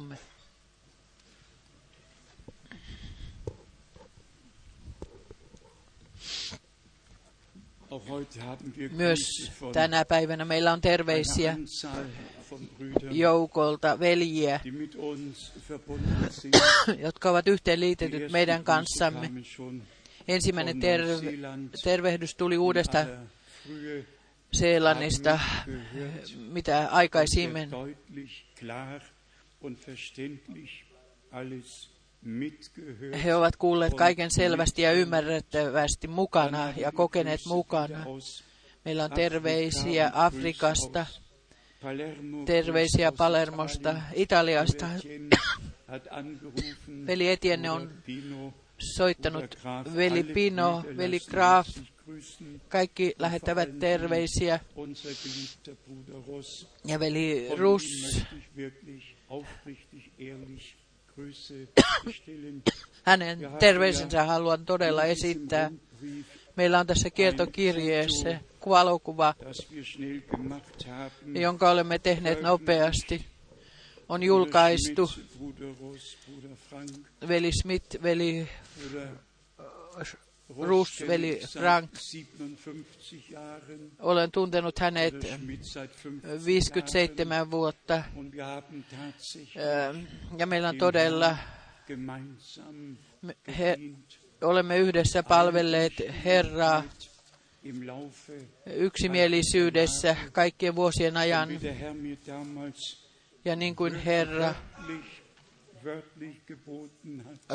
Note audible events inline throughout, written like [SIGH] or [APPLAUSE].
wir Myös tänä päivänä meillä on terveisiä joukolta veljiä, [CLEARS THROAT] jotka ovat Die yhteenliitetyt ersten meidän kanssamme. Ensimmäinen terve, tervehdys tuli uudesta Seelannista, mitä aikaisemmin. He ovat kuulleet kaiken selvästi ja ymmärrettävästi mukana ja kokeneet mukana. Meillä on terveisiä Afrikasta, terveisiä Palermosta, Italiasta. Veli Etienne on soittanut veli Pino, veli Graf. Kaikki lähettävät terveisiä. Ja veli Rus. [COUGHS] Hänen terveisensä haluan todella esittää. Meillä on tässä kiertokirjeessä valokuva, jonka olemme tehneet nopeasti. On julkaistu. Veli Smith, veli Rus, veli Frank. Olen tuntenut hänet 57 vuotta. Ja meillä on todella, he, olemme yhdessä palvelleet Herraa yksimielisyydessä kaikkien vuosien ajan. Ja niin kuin Herra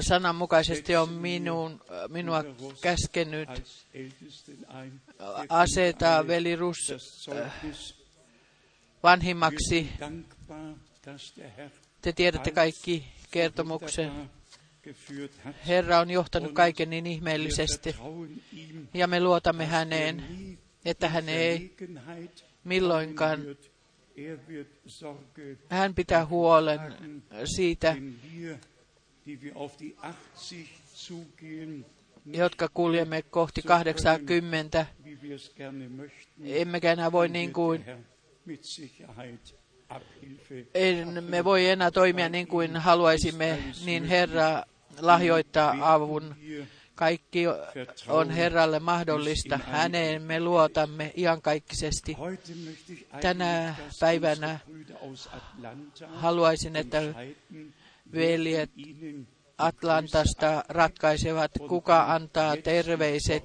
sananmukaisesti on minun, minua käskenyt asetaa veli Rus vanhimmaksi. Te tiedätte kaikki kertomuksen. Herra on johtanut kaiken niin ihmeellisesti ja me luotamme häneen, että hän ei milloinkaan hän pitää huolen siitä, jotka kuljemme kohti 80, emmekä enää voi niin kuin me voi enää toimia niin kuin haluaisimme, niin Herra lahjoittaa avun. Kaikki on Herralle mahdollista. Häneen me luotamme iankaikkisesti. Tänä päivänä haluaisin, että veljet Atlantasta ratkaisevat, kuka antaa terveiset,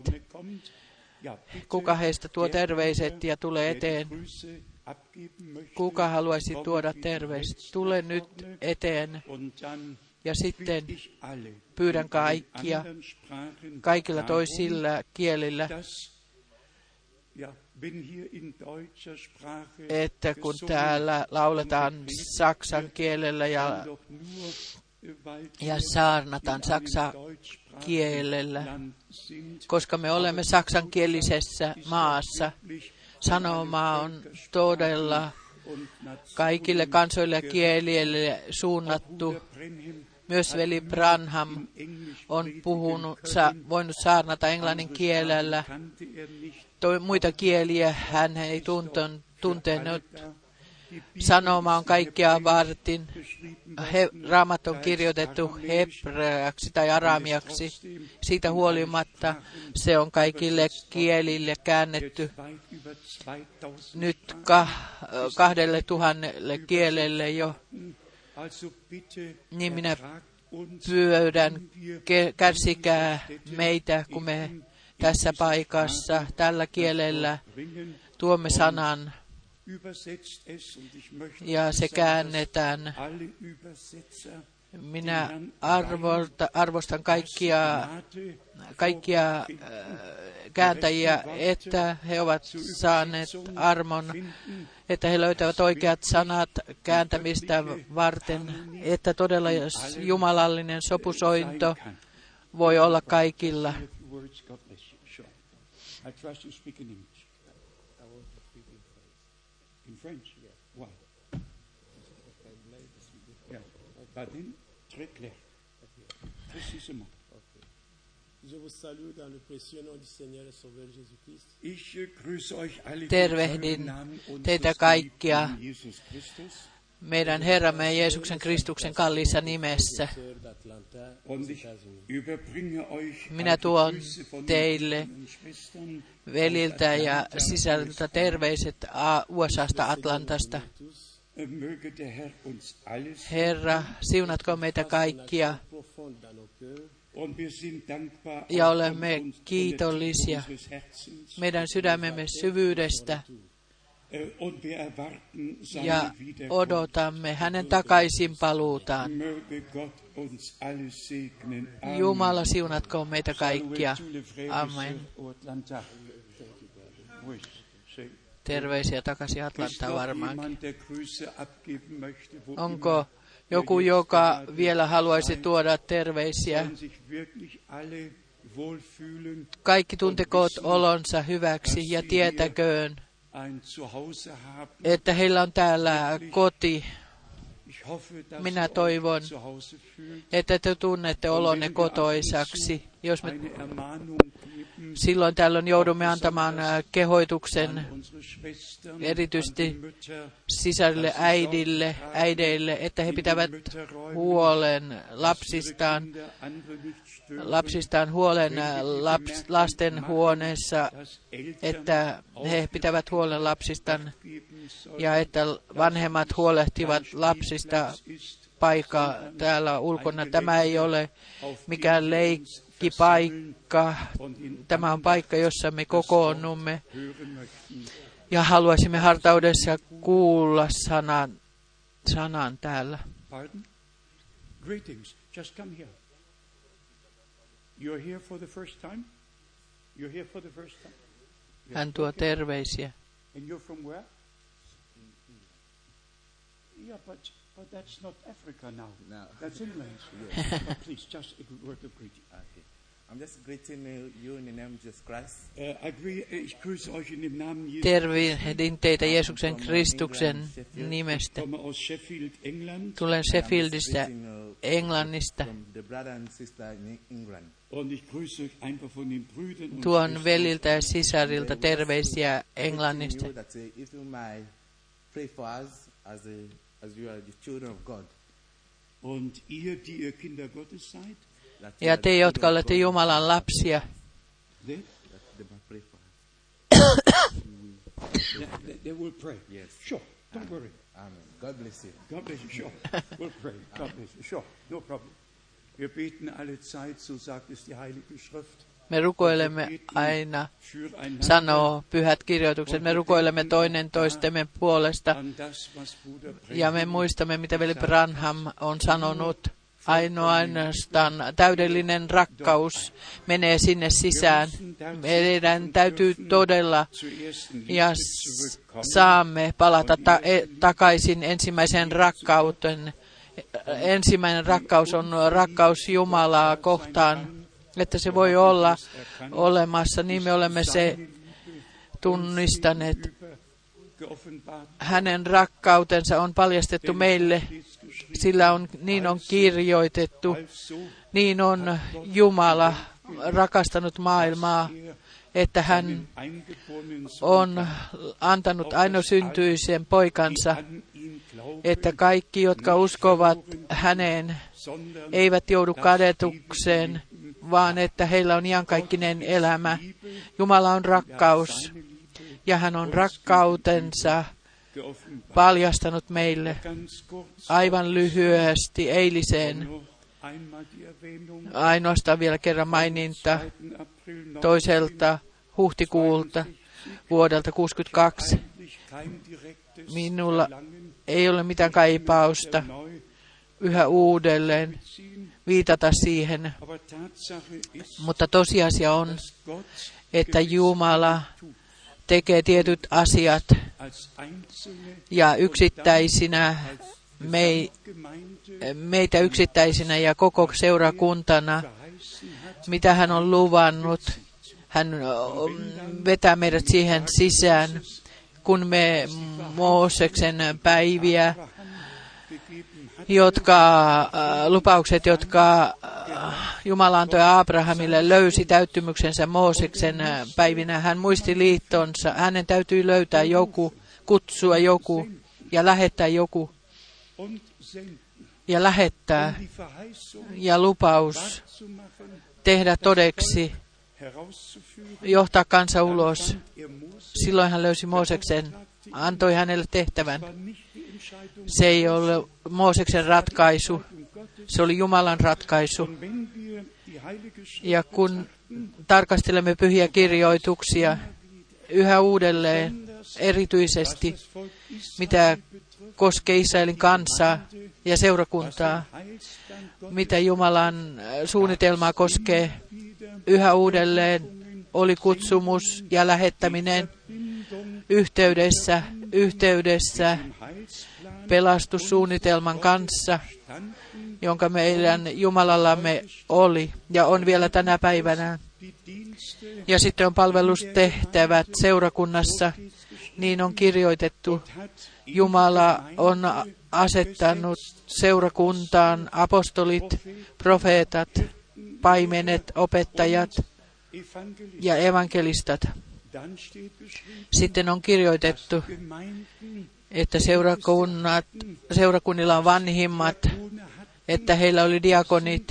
kuka heistä tuo terveiset ja tulee eteen. Kuka haluaisi tuoda terveiset? Tule nyt eteen. Ja sitten pyydän kaikkia, kaikilla toisilla kielillä, että kun täällä lauletaan saksan kielellä ja, ja saarnataan saksan kielellä, koska me olemme saksankielisessä maassa, sanoma on todella kaikille kansoille ja kielille suunnattu. Myös veli Branham on puhunut, sa, voinut saarnata englannin kielellä. Toi, muita kieliä hän ei tuntenut. Sanoma on kaikkia vartin. He, raamat on kirjoitettu hebreaksi tai aramiaksi. Siitä huolimatta se on kaikille kielille käännetty nyt ka, kahdelle tuhannelle kielelle jo. Niin minä pyydän, kärsikää meitä, kun me tässä paikassa tällä kielellä tuomme sanan ja se käännetään. Minä arvolta, arvostan kaikkia, kaikkia kääntäjiä, että he ovat saaneet armon, että he löytävät oikeat sanat kääntämistä varten, että todella jumalallinen sopusointo voi olla kaikilla. Précieux nom du Seigneur et Sauveur Jésus-Christ. Ich grüße euch alle Tervehdin teitä kaikkia meidän Herramme Jeesuksen Kristuksen kalliissa nimessä. Minä tuon teille veliltä ja sisältä terveiset USAsta Atlantasta. Herra, siunatko meitä kaikkia? ja olemme kiitollisia meidän sydämemme syvyydestä. ja odotamme hänen takaisin paluutaan. Jumala, siunatko meitä kaikkia. Amen. Terveisiä takaisin noch varmaankin. Onko joku, er joka vielä haluaisi tuoda terveisiä? Kaikki tuntekoot olonsa hyväksi ja tietäköön, että heillä on täällä koti, Minä toivon, että te tunnette olonne kotoisaksi. Jos me silloin tällöin joudumme antamaan äh, kehoituksen erityisesti sisälle äidille, äideille, että he pitävät huolen lapsistaan, Lapsistaan huolen äh, laps, lasten huoneessa, että he pitävät huolen lapsistaan ja että vanhemmat huolehtivat lapsista paikkaa täällä ulkona. Tämä ei ole mikään leikkipaikka. Tämä on paikka, jossa me kokoonnumme ja haluaisimme hartaudessa kuulla sanan, sanan täällä. Greetings. Just come here. You're here for the first time? You're here for the first time? Yes, Hän tuo okay. terveisiä. And you're from where? Yeah, but but that's not Africa now. No. That's England. [LAUGHS] but please, just a word of greeting. Okay. I'm just greeting uh, you in the name of Jesus Christ. I agree, ich grüße euch in dem Namen Jesu. Tervehdin teitä Jeesuksen Kristuksen nimestä. England. Tulen Sheffieldistä, uh, Englannista. Tuon veliltä ja sisarilta terveisiä Englannista. you that uh, if you might pray for us as, a, as you are the children of God. Und ihr, die ihr Kinder Gottes seid, Ja te, jotka olette Jumalan lapsia, me rukoilemme aina, sanoo pyhät kirjoitukset, me rukoilemme toinen toistemme puolesta. Ja me muistamme, mitä veli Branham on sanonut. Ainoa ainoastaan täydellinen rakkaus menee sinne sisään. Meidän täytyy todella ja saamme palata ta- e- takaisin ensimmäiseen rakkauteen. Ensimmäinen rakkaus on rakkaus Jumalaa kohtaan, että se voi olla olemassa, niin me olemme se tunnistaneet. Hänen rakkautensa on paljastettu meille, sillä on, niin on kirjoitettu, niin on Jumala rakastanut maailmaa, että hän on antanut ainoasyntyisen poikansa, että kaikki, jotka uskovat häneen, eivät joudu kadetukseen, vaan että heillä on iankaikkinen elämä. Jumala on rakkaus, ja hän on rakkautensa. Paljastanut meille aivan lyhyesti eiliseen. Ainoastaan vielä kerran maininta 2. April toiselta huhtikuulta vuodelta 62. eigentlich kein direktes Minulla Verlangen ei ole mitään kaipausta yhä uudelleen viitata siihen, mutta tosiasia on, että Jumala tekee tietyt asiat. Ja yksittäisinä Gemeinde meitä yksittäisinä ja koko seurakuntana, mitä hän on luvannut. Hän vetää meidät siihen sisään, kun me Mooseksen päiviä, jotka, lupaukset, jotka Jumala antoi Abrahamille, löysi täyttymyksensä Mooseksen äh, päivinä. Hän muisti liittonsa. Hänen täytyy löytää joku, kutsua joku ja lähettää joku. ja lähettää ja lupaus tehdä todeksi, johtaa kansa ulos. Silloin hän löysi Mooseksen, antoi hänelle tehtävän. Se ei ole Mooseksen ratkaisu. Se oli Jumalan ratkaisu. Ja kun tarkastelemme pyhiä kirjoituksia yhä uudelleen, erityisesti mitä koskee Israelin kansaa ja seurakuntaa, mitä Jumalan suunnitelmaa koskee yhä uudelleen, oli kutsumus ja lähettäminen yhteydessä, yhteydessä pelastussuunnitelman kanssa, jonka meidän Jumalallamme oli ja on vielä tänä päivänä. Ja sitten on palvelustehtävät seurakunnassa, niin on kirjoitettu. Jumala on asettanut seurakuntaan apostolit, profeetat, paimenet, opettajat ja evankelistat. Sitten on kirjoitettu, että seurakunnat, seurakunnilla on vanhimmat, että heillä oli diakonit.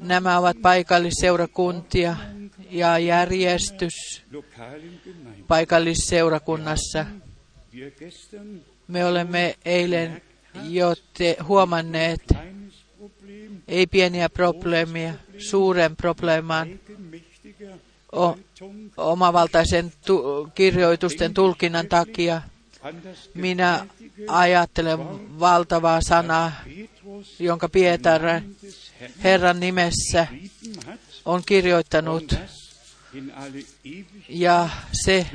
Nämä ovat paikallisseurakuntia ja järjestys paikallisseurakunnassa. Me olemme eilen jo te huomanneet, ei pieniä probleemia, suuren probleeman omavaltaisen tu- kirjoitusten tulkinnan takia. Minä ajattelen valtavaa sanaa, jonka Pietar Herran nimessä on kirjoittanut, ja se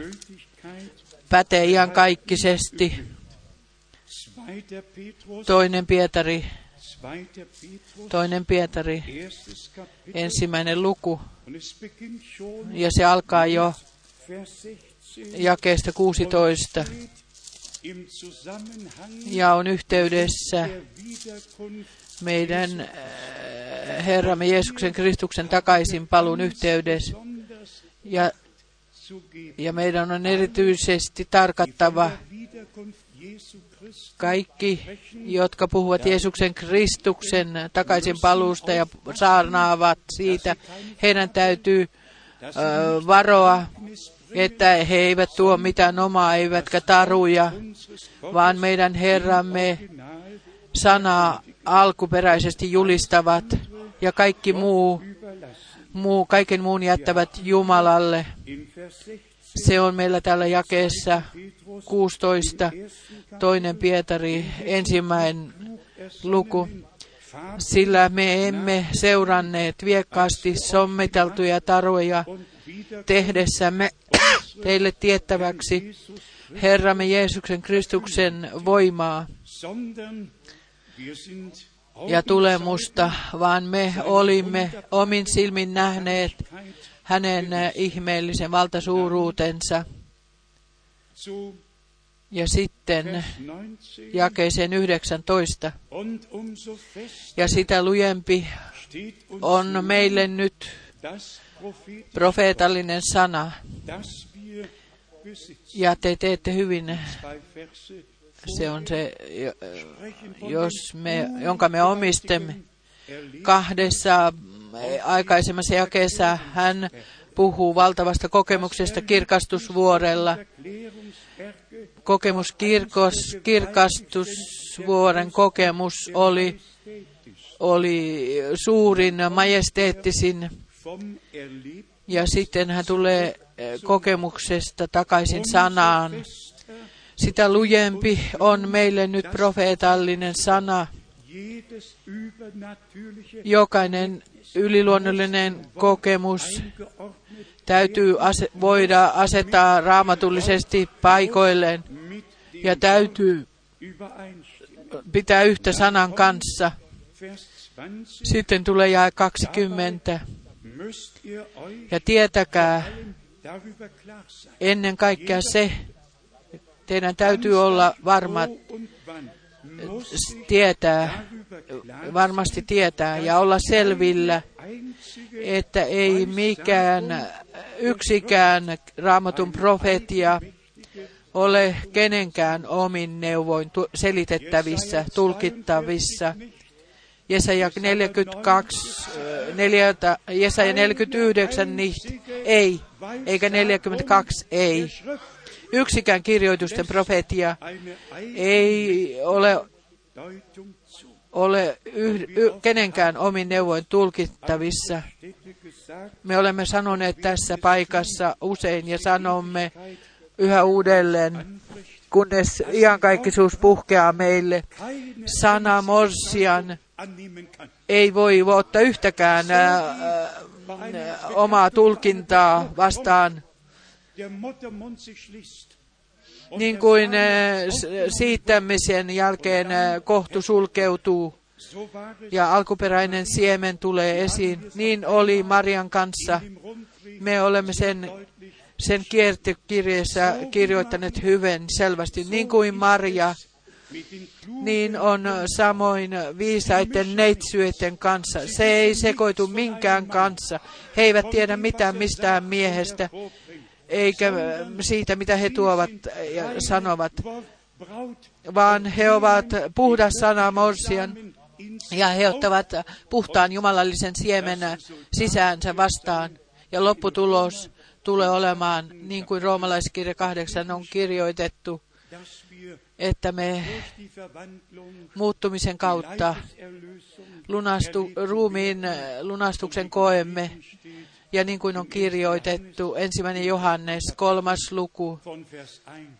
pätee iankaikkisesti. 2. Petrus, Toinen Pietari, 2. Petrus, toinen Pietari, ensimmäinen luku, ja se alkaa jo Vers 16 jakeesta 16 steht im Zusammenhang ja on yhteydessä meidän äh, Herramme Jeesuksen Kristuksen takaisin paluun yhteydessä. Ja, ja meidän on erityisesti tarkattava kaikki, jotka puhuvat Jeesuksen Kristuksen takaisin paluusta ja saarnaavat siitä. Heidän täytyy ö, varoa, että he eivät tuo mitään omaa eivätkä taruja, vaan meidän Herramme sanaa alkuperäisesti julistavat ja kaikki muu, muu, kaiken muun jättävät Jumalalle. In Vers 16 Se on meillä täällä jakeessa Petrus 16, toinen Pietari, ensimmäinen luku. Sillä me emme seuranneet viekkaasti sommiteltuja taroja tehdessämme teille tiettäväksi Herramme Jeesuksen Kristuksen voimaa ja tulemusta, vaan me olimme omin silmin nähneet hänen ihmeellisen valtasuuruutensa. Ja sitten Vers 19 jakeeseen 19. und umso fester Ja sitä lujempi on meille nyt profeetallinen sana. Ja te teette hyvin, se on se, jos me, jonka me omistamme. Kahdessa aikaisemmassa jakeessa hän puhuu valtavasta kokemuksesta kirkastusvuorella. Kokemus kirkos, kirkastusvuoren kokemus oli, oli suurin, majesteettisin. Ja sitten hän tulee kokemuksesta takaisin sanaan. Sitä lujempi on meille nyt profeetallinen sana. Jokainen yliluonnollinen kokemus täytyy ase- voida asettaa raamatullisesti paikoilleen ja täytyy pitää yhtä sanan kanssa. Vers 20 Sitten tulee jae 20. müsst ihr euch Ja tietäkää. Ennen kaikkea se, teidän täytyy olla ich tietää, varmasti tietää ja olla selvillä, että ei mikään yksikään raamatun profetia ole kenenkään omin neuvoin selitettävissä, tulkittavissa. Jesaja 42, äh, neljältä, Jesaja 49, nicht, ei, eikä 42, ei. Yksikään kirjoitusten profetia ei ole, ole yh, y, kenenkään omin neuvoin tulkittavissa. Me olemme sanoneet tässä paikassa usein ja sanomme yhä uudelleen, kunnes iankaikkisuus puhkeaa meille. Sana Morsian ei voi ottaa yhtäkään ää, omaa tulkintaa vastaan. niin kuin siittämisen jälkeen kohtu sulkeutuu ja alkuperäinen siemen tulee esiin. Niin oli Marian kanssa. Me olemme sen, sen kiertekirjeessä kirjoittaneet hyvin selvästi, niin kuin Maria, niin on samoin viisaiden neitsyöiden kanssa. Se ei sekoitu minkään kanssa. He eivät tiedä mitään mistään miehestä, eikä siitä, mitä he tuovat ja sanovat, vaan he ovat puhdas sana morsian ja he ottavat puhtaan jumalallisen siemen sisäänsä vastaan. Ja lopputulos tulee olemaan, niin kuin roomalaiskirja 8 on kirjoitettu, että me muuttumisen kautta lunastu, ruumiin lunastuksen koemme. Ja niin kuin on kirjoitettu, ensimmäinen Johannes, kolmas luku,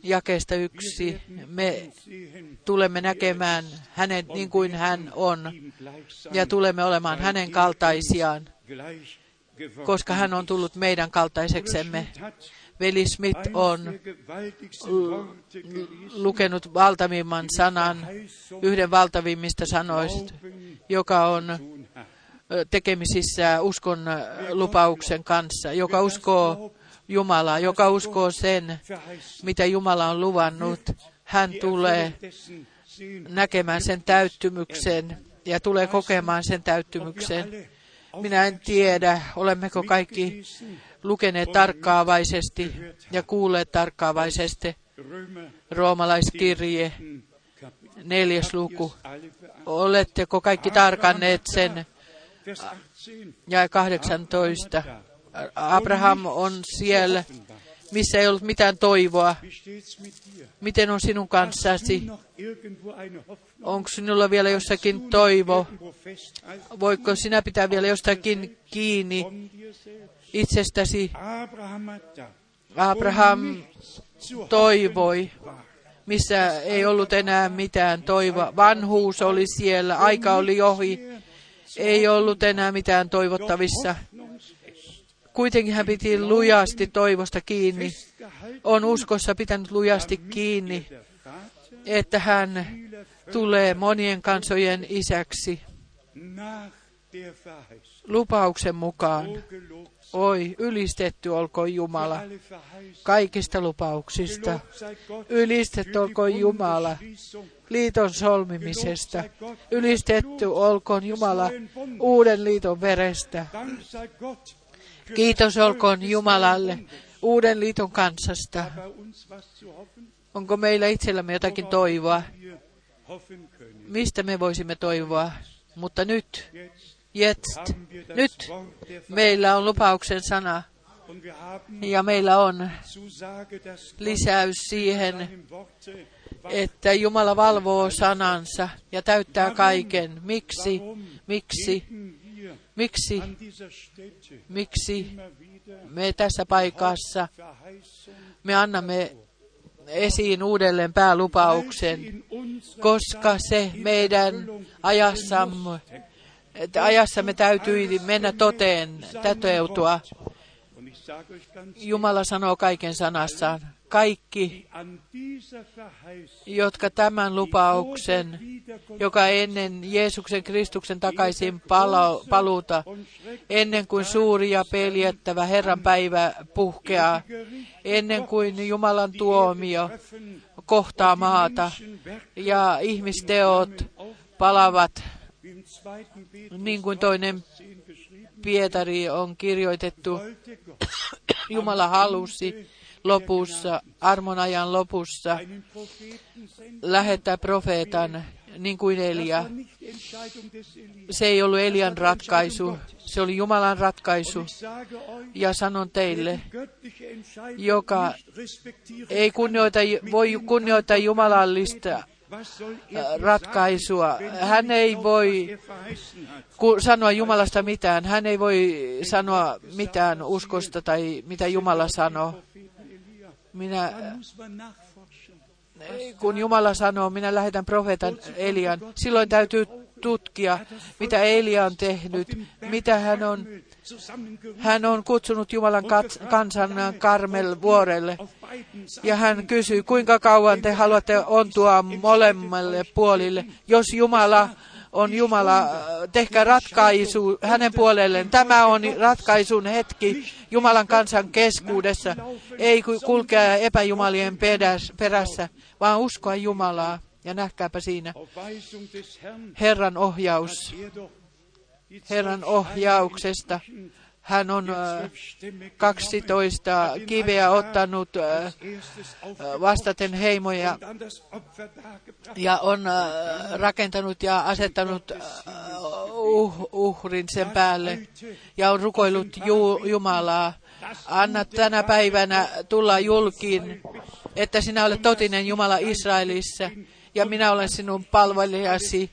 jakeesta yksi, me tulemme näkemään hänet niin kuin hän on, ja tulemme olemaan hänen kaltaisiaan, koska hän on tullut meidän kaltaiseksemme. Veli Smith on lukenut valtavimman sanan, yhden valtavimmista sanoista, joka on tekemisissä uskon lupauksen kanssa, joka uskoo Jumalaa, joka uskoo sen, mitä Jumala on luvannut. Hän tulee näkemään sen täyttymyksen ja tulee kokemaan sen täyttymyksen. Minä en tiedä, olemmeko kaikki lukeneet tarkkaavaisesti ja kuulleet tarkkaavaisesti roomalaiskirje, neljäs luku. Oletteko kaikki tarkanneet sen? Ja 18. Abraham on siellä, missä ei ollut mitään toivoa. Miten on sinun kanssasi? Onko sinulla vielä jossakin toivo? Voiko sinä pitää vielä jostakin kiinni itsestäsi? Abraham toivoi, missä ei ollut enää mitään toivoa. Vanhuus oli siellä, aika oli ohi, ei ollut enää mitään toivottavissa. Kuitenkin hän piti lujasti toivosta kiinni. On uskossa pitänyt lujasti kiinni, että hän tulee monien kansojen isäksi lupauksen mukaan. Oi, ylistetty olkoon Jumala. Kaikista lupauksista. Ylistetty olkoon Jumala. liiton solmimisesta. Ylistetty olkoon Jumala uuden liiton verestä. Kiitos olkoon Jumalalle uuden liiton kansasta. Onko meillä itsellämme jotakin toivoa? Mistä me voisimme toivoa? Mutta nyt, jetzt, nyt meillä on lupauksen sana ja meillä on lisäys siihen, että Jumala valvoo sanansa ja täyttää kaiken. Miksi? Miksi? Miksi? Miksi me tässä paikassa me annamme esiin uudelleen päälupauksen, koska se meidän ajassamme, että ajassamme täytyy mennä toteen, täteutua. Jumala sanoo kaiken sanassaan. Kaikki, jotka tämän lupauksen, joka ennen Jeesuksen Kristuksen takaisin palo, paluuta, ennen kuin suuri ja peljettävä Herran päivä puhkeaa, ennen kuin Jumalan tuomio kohtaa maata ja ihmisteot palavat, niin kuin toinen Pietari on kirjoitettu, Jumala halusi lopussa, armonajan lopussa, lähettää profeetan, niin kuin Elia. Se ei ollut Elian ratkaisu, se oli Jumalan ratkaisu. Ja sanon teille, joka ei kunnioita, voi kunnioittaa jumalallista ratkaisua. Hän ei voi sanoa Jumalasta mitään. Hän ei voi sanoa mitään uskosta tai mitä Jumala sanoo. Minä, kun Jumala sanoo, minä lähetän profeetan Elian, silloin täytyy tutkia, mitä Elia on tehnyt, mitä hän on. Hän on kutsunut Jumalan kansan Karmel vuorelle. Ja hän kysyy, kuinka kauan te haluatte ontua molemmalle puolille. Jos Jumala on Jumala, tehkää ratkaisu hänen puolelleen. Tämä on ratkaisun hetki Jumalan kansan keskuudessa. Ei ku- kulkea epäjumalien perässä, vaan uskoa Jumalaa. Ja nähkääpä siinä Herran ohjaus. Er Herran ohjauksesta. Hän on der äh, zwölf Stämme genommen, 12 hat ihn kiveä ottanut äh, vastaten heimoja ja on äh, rakentanut ja asettanut äh, uh, uhrin sen päälle ja on rukoillut ju, Jumalaa. Anna tänä päivänä tulla julkiin, että sinä olet totinen Jumala Israelissa ja minä olen sinun palvelijasi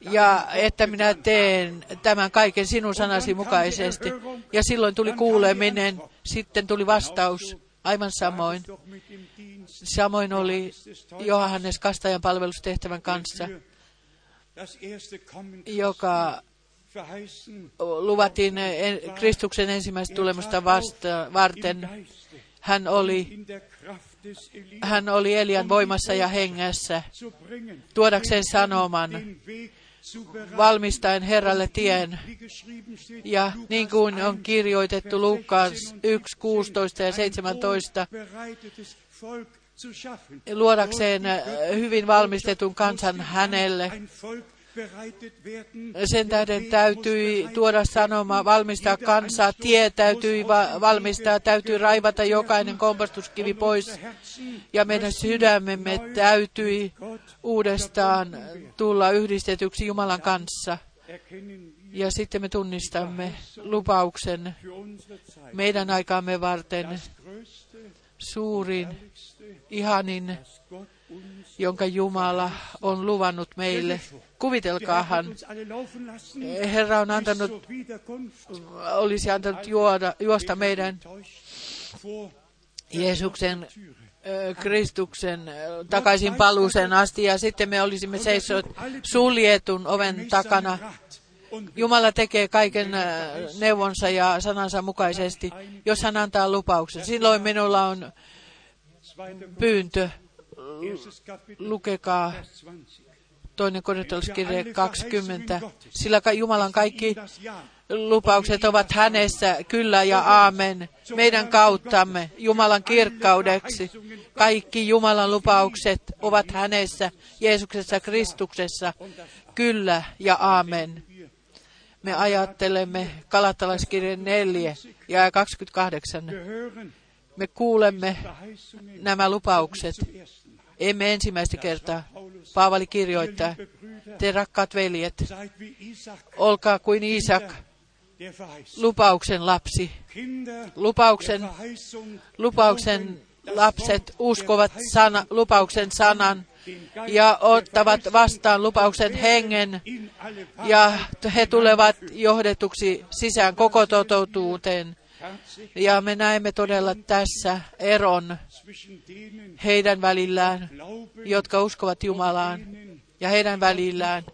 ja että minä teen tämän kaiken sinun sanasi mukaisesti. Ja silloin tuli kuuleminen, sitten tuli vastaus aivan samoin. Samoin oli Johannes Kastajan palvelustehtävän kanssa, joka luvattiin en- Kristuksen ensimmäistä tulemusta vasta, varten. Hän oli, hän oli Elian voimassa ja hengessä, tuodakseen sanoman, valmistaen Herralle tien. Ja niin kuin on 1, kirjoitettu Vers Lukas 16 und 1, 16 ja ein 17, wohlbereitetes Volk zu schaffen. luodakseen hyvin valmistetun kansan hänelle. Sen tähden täytyi tuoda sanoma, valmistaa kansaa, tie täytyi va- valmistaa, täytyy raivata jokainen Und pois. Ja meidän sydämemme täytyi uudestaan tulla yhdistetyksi Jumalan kanssa. Ja sitten me tunnistamme lupauksen meidän aikaamme varten. Suurin, ihanin, jonka Jumala on luvannut meille. Kuvitelkaahan. Herra on antanut, olisi antanut juoda, juosta meidän Jeesuksen Kristuksen takaisin paluuseen asti ja sitten me olisimme seisseet suljetun oven takana. Jumala tekee kaiken neuvonsa ja sanansa mukaisesti, jos hän antaa lupauksen. Silloin minulla on pyyntö, lukekaa Vers 20. toinen korintolaiskirje 20, sillä Jumalan kaikki lupaukset ovat hänessä, kyllä ja aamen, meidän kauttamme, Jumalan kirkkaudeksi. Kaikki Jumalan lupaukset ovat hänessä, Jeesuksessa Kristuksessa, kyllä ja aamen. Me ajattelemme Kalattalaiskirjan 4 ja 28. Wir hören Me kuulemme nämä lupaukset. Emme ensimmäistä kertaa. Paavali kirjoittaa, te rakkaat veljet, olkaa kuin Verheißung. lupauksen lapsi. Lupauksen, lupauksen lapset uskovat sana, lupauksen sanan ja ottavat vastaan lupauksen hengen ja he tulevat johdetuksi sisään koko. Tatsächlich Ja me näemme todella tässä eron heidän välillään, jotka uskovat Jumalaan, ja heidän välillään,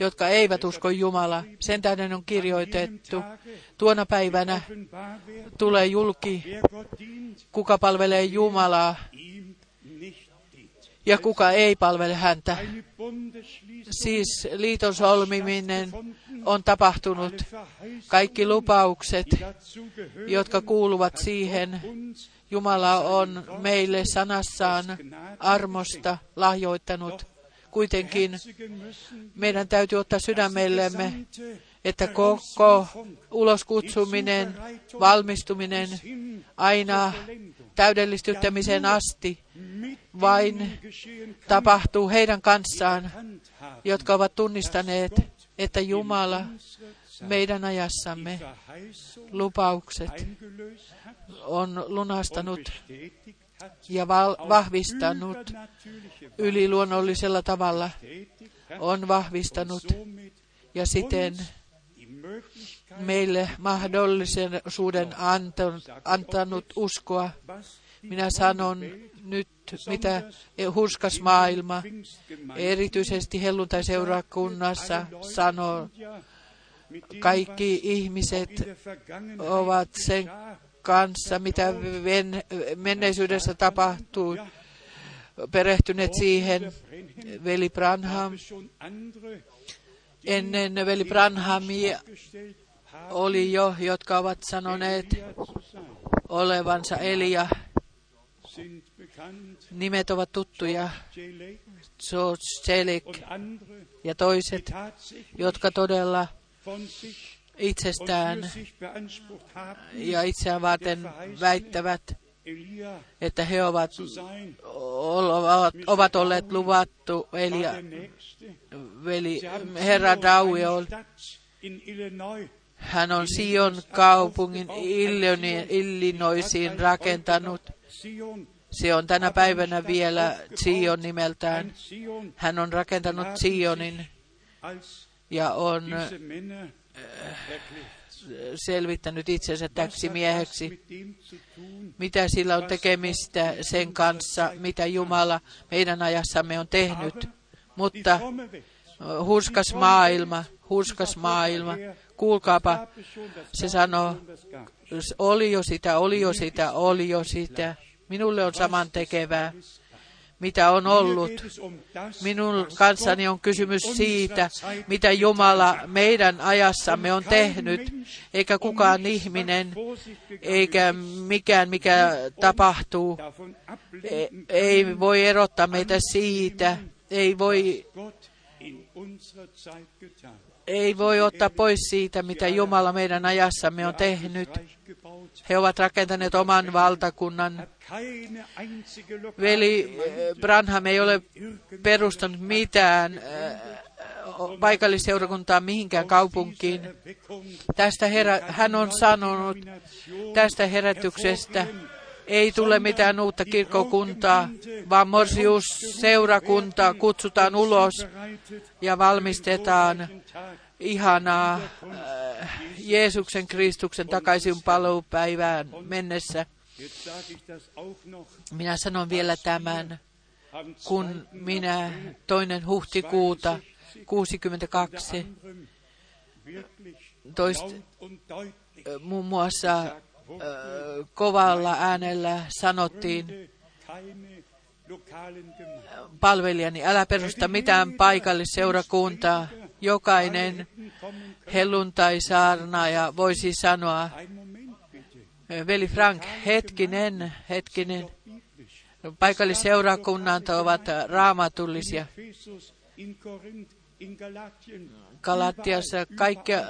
jotka eivät usko Jumalaa. Sen tähden on kirjoitettu, tuona päivänä tulee julki, kuka palvelee Jumalaa ja kuka ei palvele häntä. Siis liiton solmiminen on tapahtunut. Kaikki lupaukset, jotka kuuluvat siihen, Jumala on meille sanassaan armosta lahjoittanut. Kuitenkin meidän täytyy ottaa sydämellemme, että koko uloskutsuminen, valmistuminen aina täydellistyttämiseen asti vain tapahtuu heidän kanssaan, jotka ovat tunnistaneet, että Jumala meidän ajassamme lupaukset on lunastanut ja val- vahvistanut yliluonnollisella tavalla, on vahvistanut ja siten meille mahdollisuuden antanut, antanut uskoa. Minä sanon nyt, mitä hurskas maailma, erityisesti helluntai-seurakunnassa, sanoo, kaikki ihmiset ovat sen kanssa, mitä menneisyydessä tapahtui, perehtyneet siihen. Veli Branham, ennen veli Branhamia oli jo, jotka ovat sanoneet olevansa Elia. Nimet ovat tuttuja. George Selig ja toiset, jotka todella itsestään ja itseään varten väittävät, että he ovat, ovat, ovat olleet luvattu Elia, veli, herra Dauiol. Hän on Sion kaupungin Illinoisiin rakentanut. Se on tänä päivänä vielä Sion nimeltään. Hän on rakentanut Sionin ja on selvittänyt itsensä täksi mieheksi. Mitä sillä on tekemistä sen kanssa, mitä Jumala meidän ajassamme on tehnyt. Mutta hurskas maailma, hurskas maailma, kuulkaapa, se sanoo, oli jo sitä, oli jo sitä, oli jo sitä. Minulle on saman tekevää, mitä on ollut. Minun kanssani on kysymys siitä, mitä Jumala meidän ajassamme on tehnyt, eikä kukaan ihminen, eikä mikään, mikä tapahtuu, ei voi erottaa meitä siitä, ei voi ei voi ottaa pois siitä, mitä Jumala meidän ajassamme on tehnyt. He ovat rakentaneet oman valtakunnan. Veli Branham ei ole perustanut mitään paikallisseurakuntaa mihinkään kaupunkiin. Tästä herä, hän on sanonut tästä herätyksestä, ei tule mitään uutta kirkkokuntaa, vaan Morsius seurakuntaa kutsutaan ulos ja valmistetaan ihanaa äh, Jeesuksen Kristuksen takaisin paluupäivään mennessä. Minä sanon vielä tämän, kun minä toinen huhtikuuta 62 toist, muun muassa kovalla äänellä sanottiin palvelijani, älä perusta mitään paikallisseurakuntaa. Jokainen helluntai-saarnaaja voisi sanoa, veli Frank, hetkinen, hetkinen, paikallisseurakunnat ovat raamatullisia. Galatiassa, kaikkia,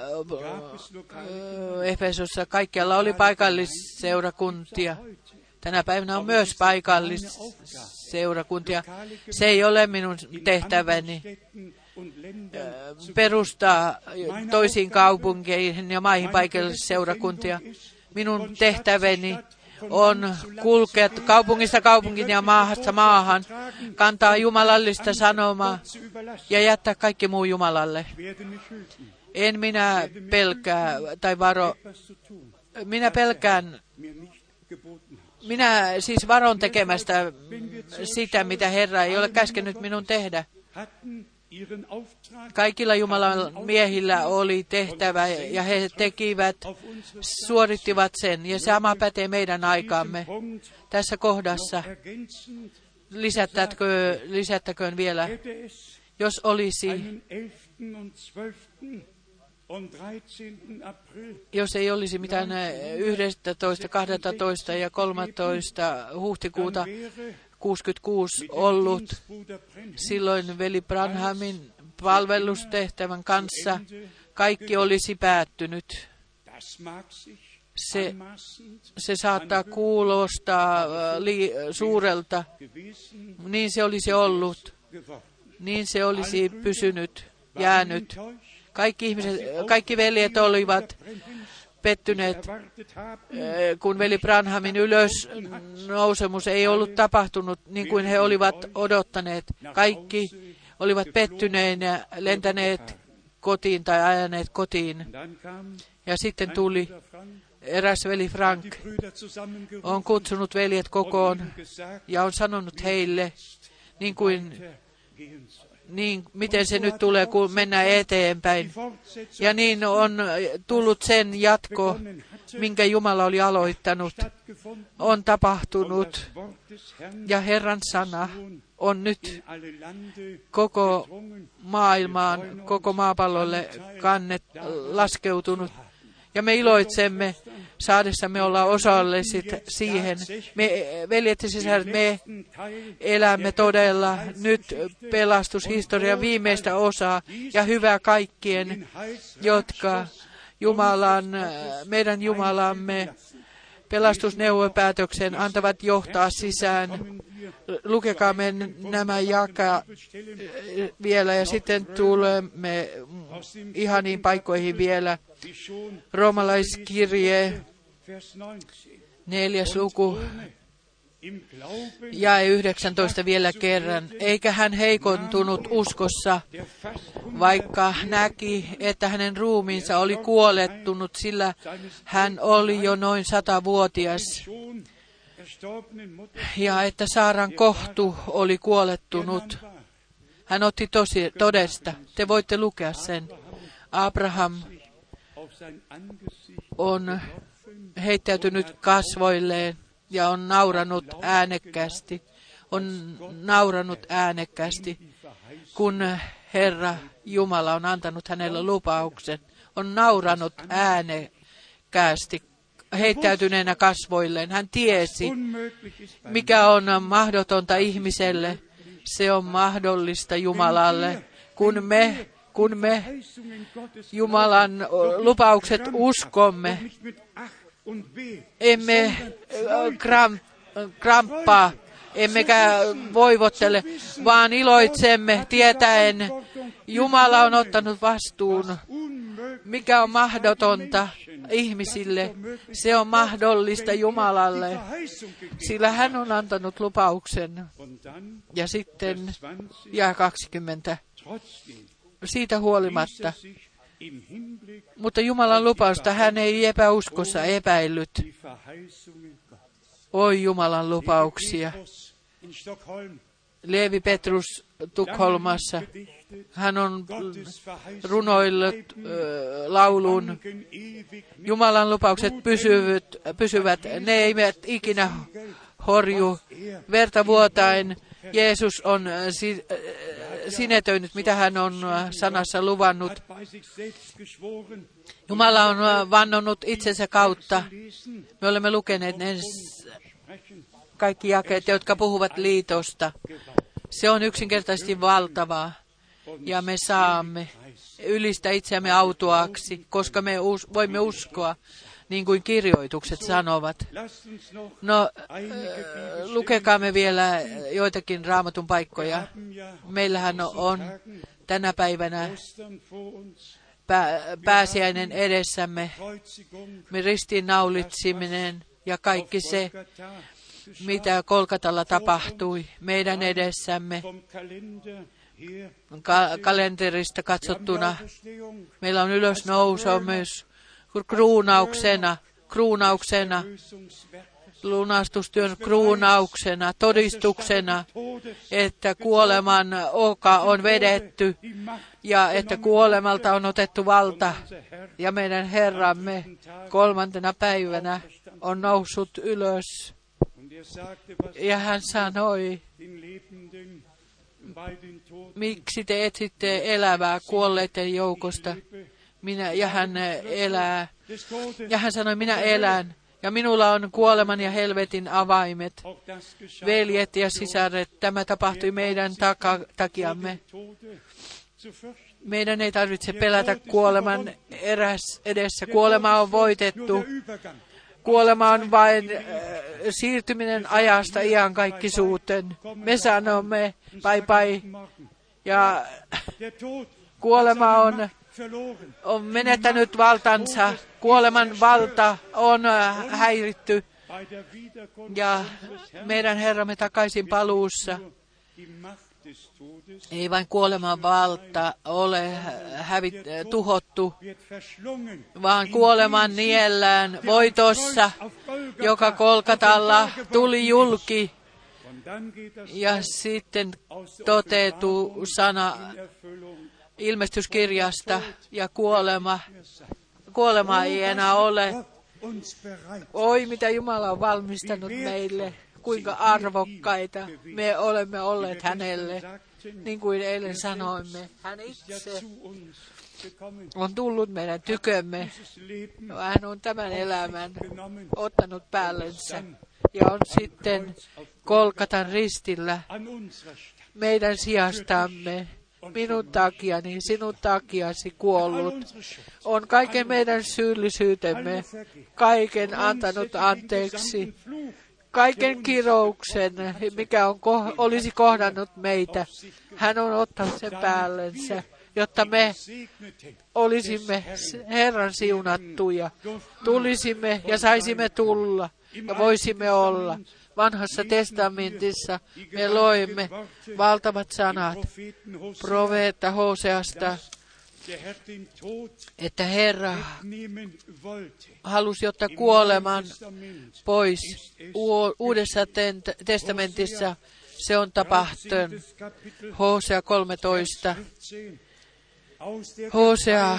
Efesossa, kaikkialla oli paikallisseurakuntia. Tänä päivänä on myös paikallisseurakuntia. Se ei ole minun tehtäväni perustaa toisiin kaupunkeihin ja maihin paikallisseurakuntia. Minun tehtäväni on kulkea kaupungista kaupunkiin ja maahasta maahan, kantaa jumalallista sanomaa ja jättää kaikki muu Jumalalle. En minä pelkää tai varo, minä pelkään, minä siis varon tekemästä sitä, mitä Herra ei ole käskenyt minun tehdä. Kaikilla Jumalan miehillä oli tehtävä ja he tekivät, suorittivat sen. Ja sama pätee meidän aikaamme. Tässä kohdassa lisättäkö, lisättäköön vielä, jos olisi, jos ei olisi mitään 11, 12 ja 13 huhtikuuta 66 ollut silloin veli Branhamin palvelustehtävän kanssa kaikki olisi päättynyt. Se, se saattaa kuulostaa äh, li, suurelta. Niin se olisi ollut. Niin se olisi pysynyt, jäänyt. Kaikki, ihmiset, kaikki veljet olivat pettyneet, äh, kun veli Branhamin ylös nousemus ei ollut tapahtunut niin kuin he olivat odottaneet. Kaikki olivat pettyneinä, lentäneet kotiin tai ajaneet kotiin. Ja sitten tuli eräs veli Frank, on kutsunut veljet kokoon ja on sanonut heille, niin kuin. Niin, miten se nyt tulee, kun mennään eteenpäin. Ja niin on tullut sen jatko, minkä Jumala oli aloittanut, on tapahtunut. Ja Herran sana on nyt koko maailmaan, koko maapallolle kannet laskeutunut. Ja me iloitsemme saadessamme olla osalliset siihen. Me, veljet ja sisaret, me elämme todella nyt pelastushistorian viimeistä osaa ja hyvää kaikkien, jotka Jumalan, meidän Jumalamme pelastusneuvopäätöksen antavat johtaa sisään. Lukekaamme nämä jakaa vielä ja sitten tulemme ihaniin paikkoihin vielä. Roomalaiskirje, Vers 19. neljäs luku, Jae 19 vielä kerran. Eikä hän heikontunut uskossa, vaikka näki, että hänen ruumiinsa oli kuolettunut, sillä hän oli jo noin satavuotias, ja että Saaran kohtu oli kuolettunut. Hän otti tosi, todesta. Te voitte lukea sen. Abraham on heittäytynyt kasvoilleen ja on nauranut äänekkäästi. On nauranut äänekkäästi, kun Herra Jumala on antanut hänelle lupauksen. On nauranut äänekkäästi heittäytyneenä kasvoilleen. Hän tiesi, mikä on mahdotonta ihmiselle. Se on mahdollista Jumalalle, kun me, kun me Jumalan lupaukset uskomme, emme äh, kram, kramppaa, emmekä voivottele, vaan iloitsemme tietäen, Jumala on ottanut vastuun. Mikä on mahdotonta ihmisille, se on mahdollista Jumalalle, sillä hän on antanut lupauksen. Ja sitten 20, ja 20. trotzdem Siitä huolimatta. Er Mutta Jumalan lupausta hän ei epäuskossa epäillyt. Oi Jumalan lupauksia. Leevi Petrus Tukholmassa. Hän on runoillut ö, laulun. Jumalan lupaukset pysyvät, pysyvät, ne eivät ikinä horju. Verta vuotain Jeesus on äh, si, äh, sinetöinyt, mitä hän on äh, sanassa luvannut. Jumala on äh, vannonut itsensä kautta. Me olemme lukeneet kaikki jakeet, jotka puhuvat liitosta. Se on yksinkertaisesti valtavaa. Ja me saamme ylistä itseämme autuaksi, koska me us, voimme uskoa, niin kuin kirjoitukset sanovat. No, äh, lukekaamme vielä joitakin raamatun paikkoja. Meillähän on tänä päivänä pääsiäinen edessämme, me ristiinnaulitsiminen ja kaikki se, mitä Kolkatalla tapahtui meidän edessämme. ka- kalenterista katsottuna. Meillä on ylösnousemus kruunauksena, kruunauksena, lunastustyön kruunauksena, todistuksena, että kuoleman oka on vedetty ja että kuolemalta on otettu valta. Ja meidän Herramme kolmantena päivänä on noussut ylös. Ja hän sanoi, miksi te etsitte elävää kuolleiden joukosta? Minä, ja hän elää. Ja hän sanoi, minä elän. Ja minulla on kuoleman ja helvetin avaimet. Veljet ja sisaret, tämä tapahtui meidän taka, takiamme. Meidän ei tarvitse pelätä kuoleman eräs edessä. Kuolema on voitettu. Kuolema on vain äh, siirtyminen ajasta iankaikkisuuteen. Me sanomme bye bye. Ja kuolema on. On menettänyt valtansa. Kuoleman valta on äh, häiritty. Ja meidän Herramme takaisin paluussa. Ei vain kuoleman valta ole hävit, tuhottu, vaan kuoleman niellään voitossa, joka Kolkatalla tuli julki. Ja sitten toteutuu sana. Ilmestyskirjasta ja kuolema. Kuolema ei enää ole. Oi, mitä Jumala on valmistanut meille, kuinka arvokkaita me olemme olleet hänelle. Niin kuin eilen sanoimme, hän itse on tullut meidän tykömme. Hän on tämän elämän ottanut päällensä ja on sitten Kolkatan ristillä meidän sijastamme, minun takiani, sinun takiasi kuollut. On kaiken meidän syyllisyytemme, kaiken antanut anteeksi, kaiken kirouksen, mikä on, olisi kohdannut meitä. Hän on ottanut sen päällensä, jotta me olisimme Herran siunattuja, tulisimme ja saisimme tulla ja voisimme olla. Vanhassa testamentissa me loimme valtavat sanat profeetta Hoseasta, että Herra halusi ottaa kuoleman pois. Uudessa testamentissa se on tapahtunut. 13. Kapitel, Hosea 13. 14. Aus der Hosea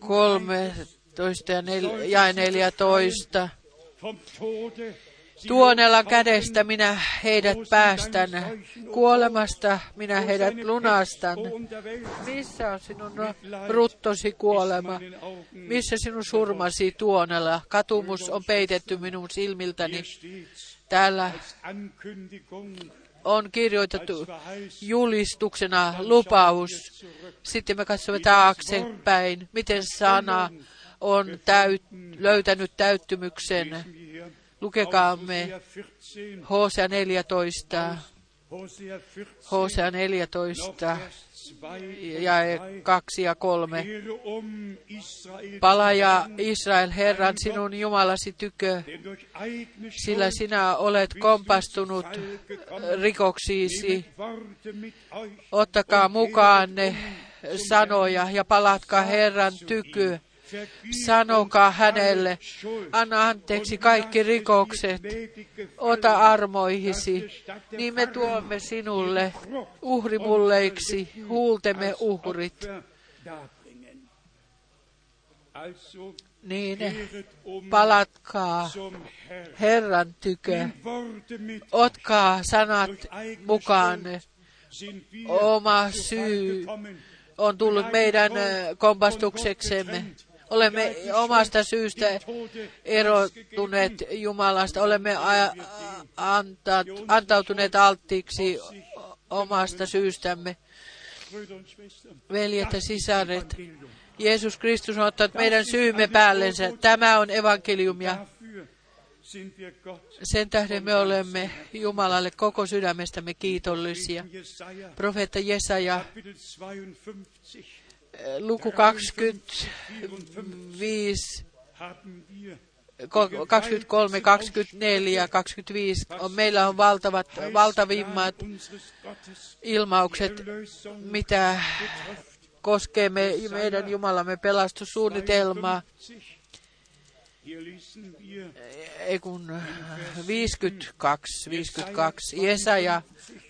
Gemeinde Toten 13 ja, nel- ja 14. Tuonella kädestä minä heidät päästän, kuolemasta minä heidät lunastan. Missä on sinun ruttosi kuolema? Missä sinun surmasi tuonella? Katumus on peitetty minun silmiltäni. Täällä on kirjoitettu julistuksena lupaus. Sitten me katsomme taaksepäin, miten sana on täyt- löytänyt täyttymyksen. Lukekaamme Hosea 14, Hosea 14, Hosea 14, Hosea noch 14, Vers 2 ja und 3. 2 ja 3. Kehre um, Israel, Pala ja Israel Herran sinun Jumalasi tykö, sillä sinä olet kompastunut rikoksiisi. Ottakaa um zum sanoja ja palatkaa Herran tykö. Sanokaa hänelle, anna anteeksi kaikki rikokset, ota armoihisi, niin me tuomme sinulle uhrimulleiksi huultemme uhrit. Niin palatkaa. Herran tykö. Otkaa sanat wir Oma syy on tullut meidän kompastukseksemme. Olemme omasta syystä erotuneet Jumalasta. Olemme a- anta- antautuneet alttiiksi omasta syystämme. Veljet ja sisaret. Jeesus Kristus on ottanut meidän syymme päällensä. Tämä on evankelium ja Dafür sind wir Gott. sen tähden me olemme Jumalalle koko sydämestämme kiitollisia. Profeetta Jesaja, Kapitel 52, luku 25, haben wir 23, 24, 25. On, meillä on valtavat, valtavimmat ilmaukset, mitä koskee me, meidän Jumalamme pelastussuunnitelmaa. 52. Hier lesen wir Ei kun 52, 52, Jesaja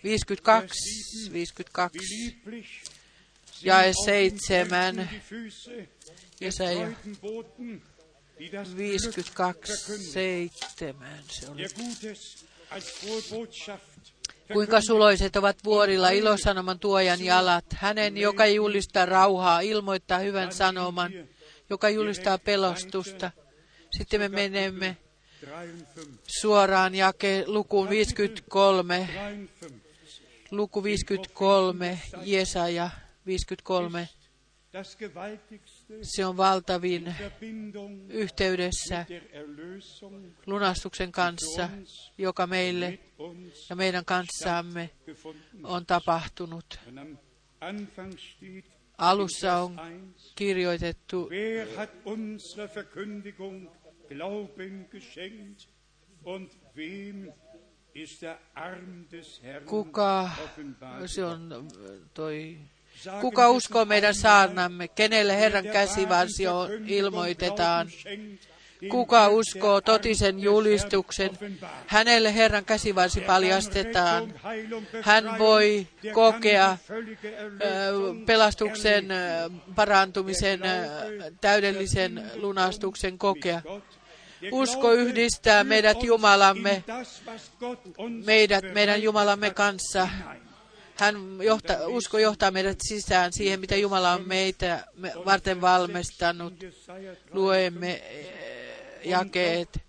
52, 52, wie lieblich sind Jae seitsemän. Jesaja treuen Boten, die das Glück 52, verkünden. 7 se Kuinka suloiset ovat vuorilla ilosanoman tuojan jalat, hänen, joka julistaa rauhaa, ilmoittaa hyvän sanoman, joka julistaa pelostusta. Sitten me menemme 53. suoraan jake lukuun 53, 53. luku 53, Jesaja 53. das gewaltigste Se on valtavin yhteydessä lunastuksen kanssa, joka meille ja meidän kanssamme on tapahtunut. Alussa on Vers 1, kirjoitettu, kuka, se on äh, toi, kuka uskoo meidän saarnamme, kenelle Herran der käsivarsi wahren on, Verkündigung ilmoitetaan. Kuka uskoo totisen julistuksen, hänelle Herran käsivarsi paljastetaan. Hän voi kokea pelastuksen, parantumisen, täydellisen lunastuksen kokea. Usko yhdistää meidät Jumalamme, meidät meidän Jumalamme kanssa. Hän johta, usko johtaa meidät sisään siihen, mitä Jumala on meitä me- varten valmistanut. Luemme eh, jakeet,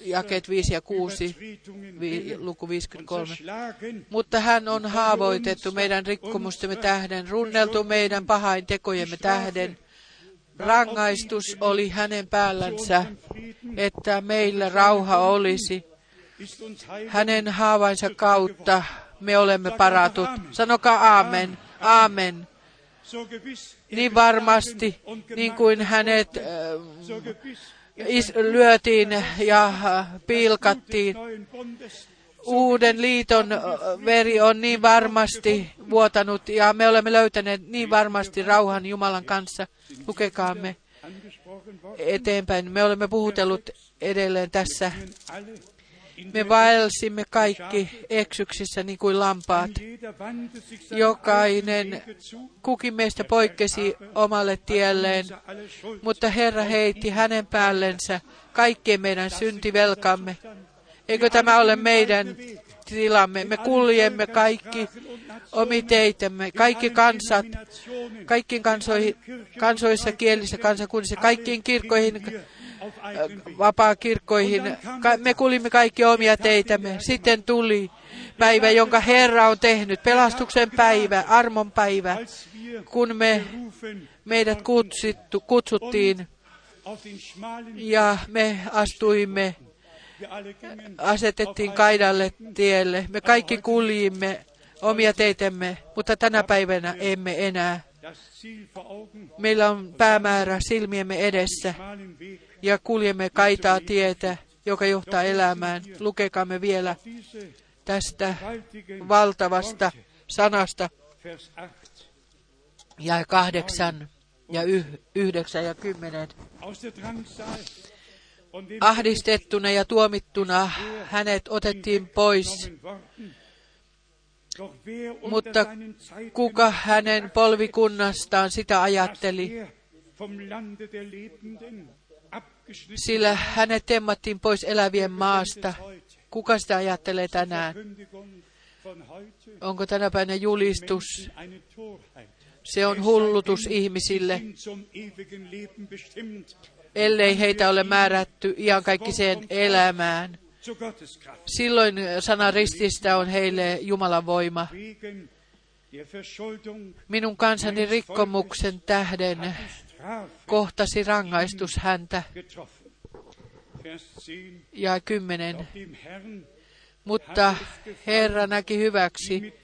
jakeet 5 ja 6, vi, luku 53. Mutta hän on haavoitettu meidän rikkomustemme tähden, runneltu meidän pahain tekojemme tähden. Rangaistus oli hänen päällänsä, että meillä rauha olisi. Hänen haavainsa kautta me olemme paratut. Sanokaa aamen, aamen. Niin varmasti, niin kuin hänet äh, is- lyötiin ja äh, pilkattiin. Uuden liiton äh, veri on niin varmasti vuotanut ja me olemme löytäneet niin varmasti rauhan Jumalan kanssa. Lukekaamme eteenpäin. Me olemme puhutellut edelleen tässä. Me vaelsimme kaikki eksyksissä niin kuin lampaat. Jokainen, kukin meistä poikkesi omalle tielleen, mutta Herra heitti hänen päällensä kaikkien meidän syntivelkamme. Eikö tämä ole meidän tilamme? Me kuljemme kaikki omi teitämme, kaikki kansat, kaikkiin kansoihin, kansoissa, kielissä, kansakunnissa, kaikkiin kirkkoihin, vapaa-kirkkoihin. Ka- Me kuulimme kaikki omia teitämme. Sitten tuli päivä, jonka Herra on tehnyt, pelastuksen päivä, armon päivä, kun me, meidät kutsittu, kutsuttiin ja me astuimme, asetettiin kaidalle tielle. Me kaikki kuljimme omia teitämme, mutta tänä päivänä emme enää. Meillä on päämäärä silmiemme edessä ja kuljemme kaitaa tietä, joka johtaa elämään. Lukekaamme vielä tästä valtavasta sanasta ja kahdeksan ja yh, yhdeksän ja kymmenen. Ahdistettuna ja tuomittuna hänet otettiin pois, mutta kuka hänen polvikunnastaan sitä ajatteli, sillä hänet temmattiin pois elävien maasta. Kuka sitä ajattelee tänään? Onko tänä päivänä julistus? Se on hullutus ihmisille, ellei heitä ole määrätty iankaikkiseen elämään. Silloin sana rististä on heille Jumalan voima. Minun kansani rikkomuksen tähden kohtasi rangaistus häntä. Ja kymmenen. Mutta Herra näki hyväksi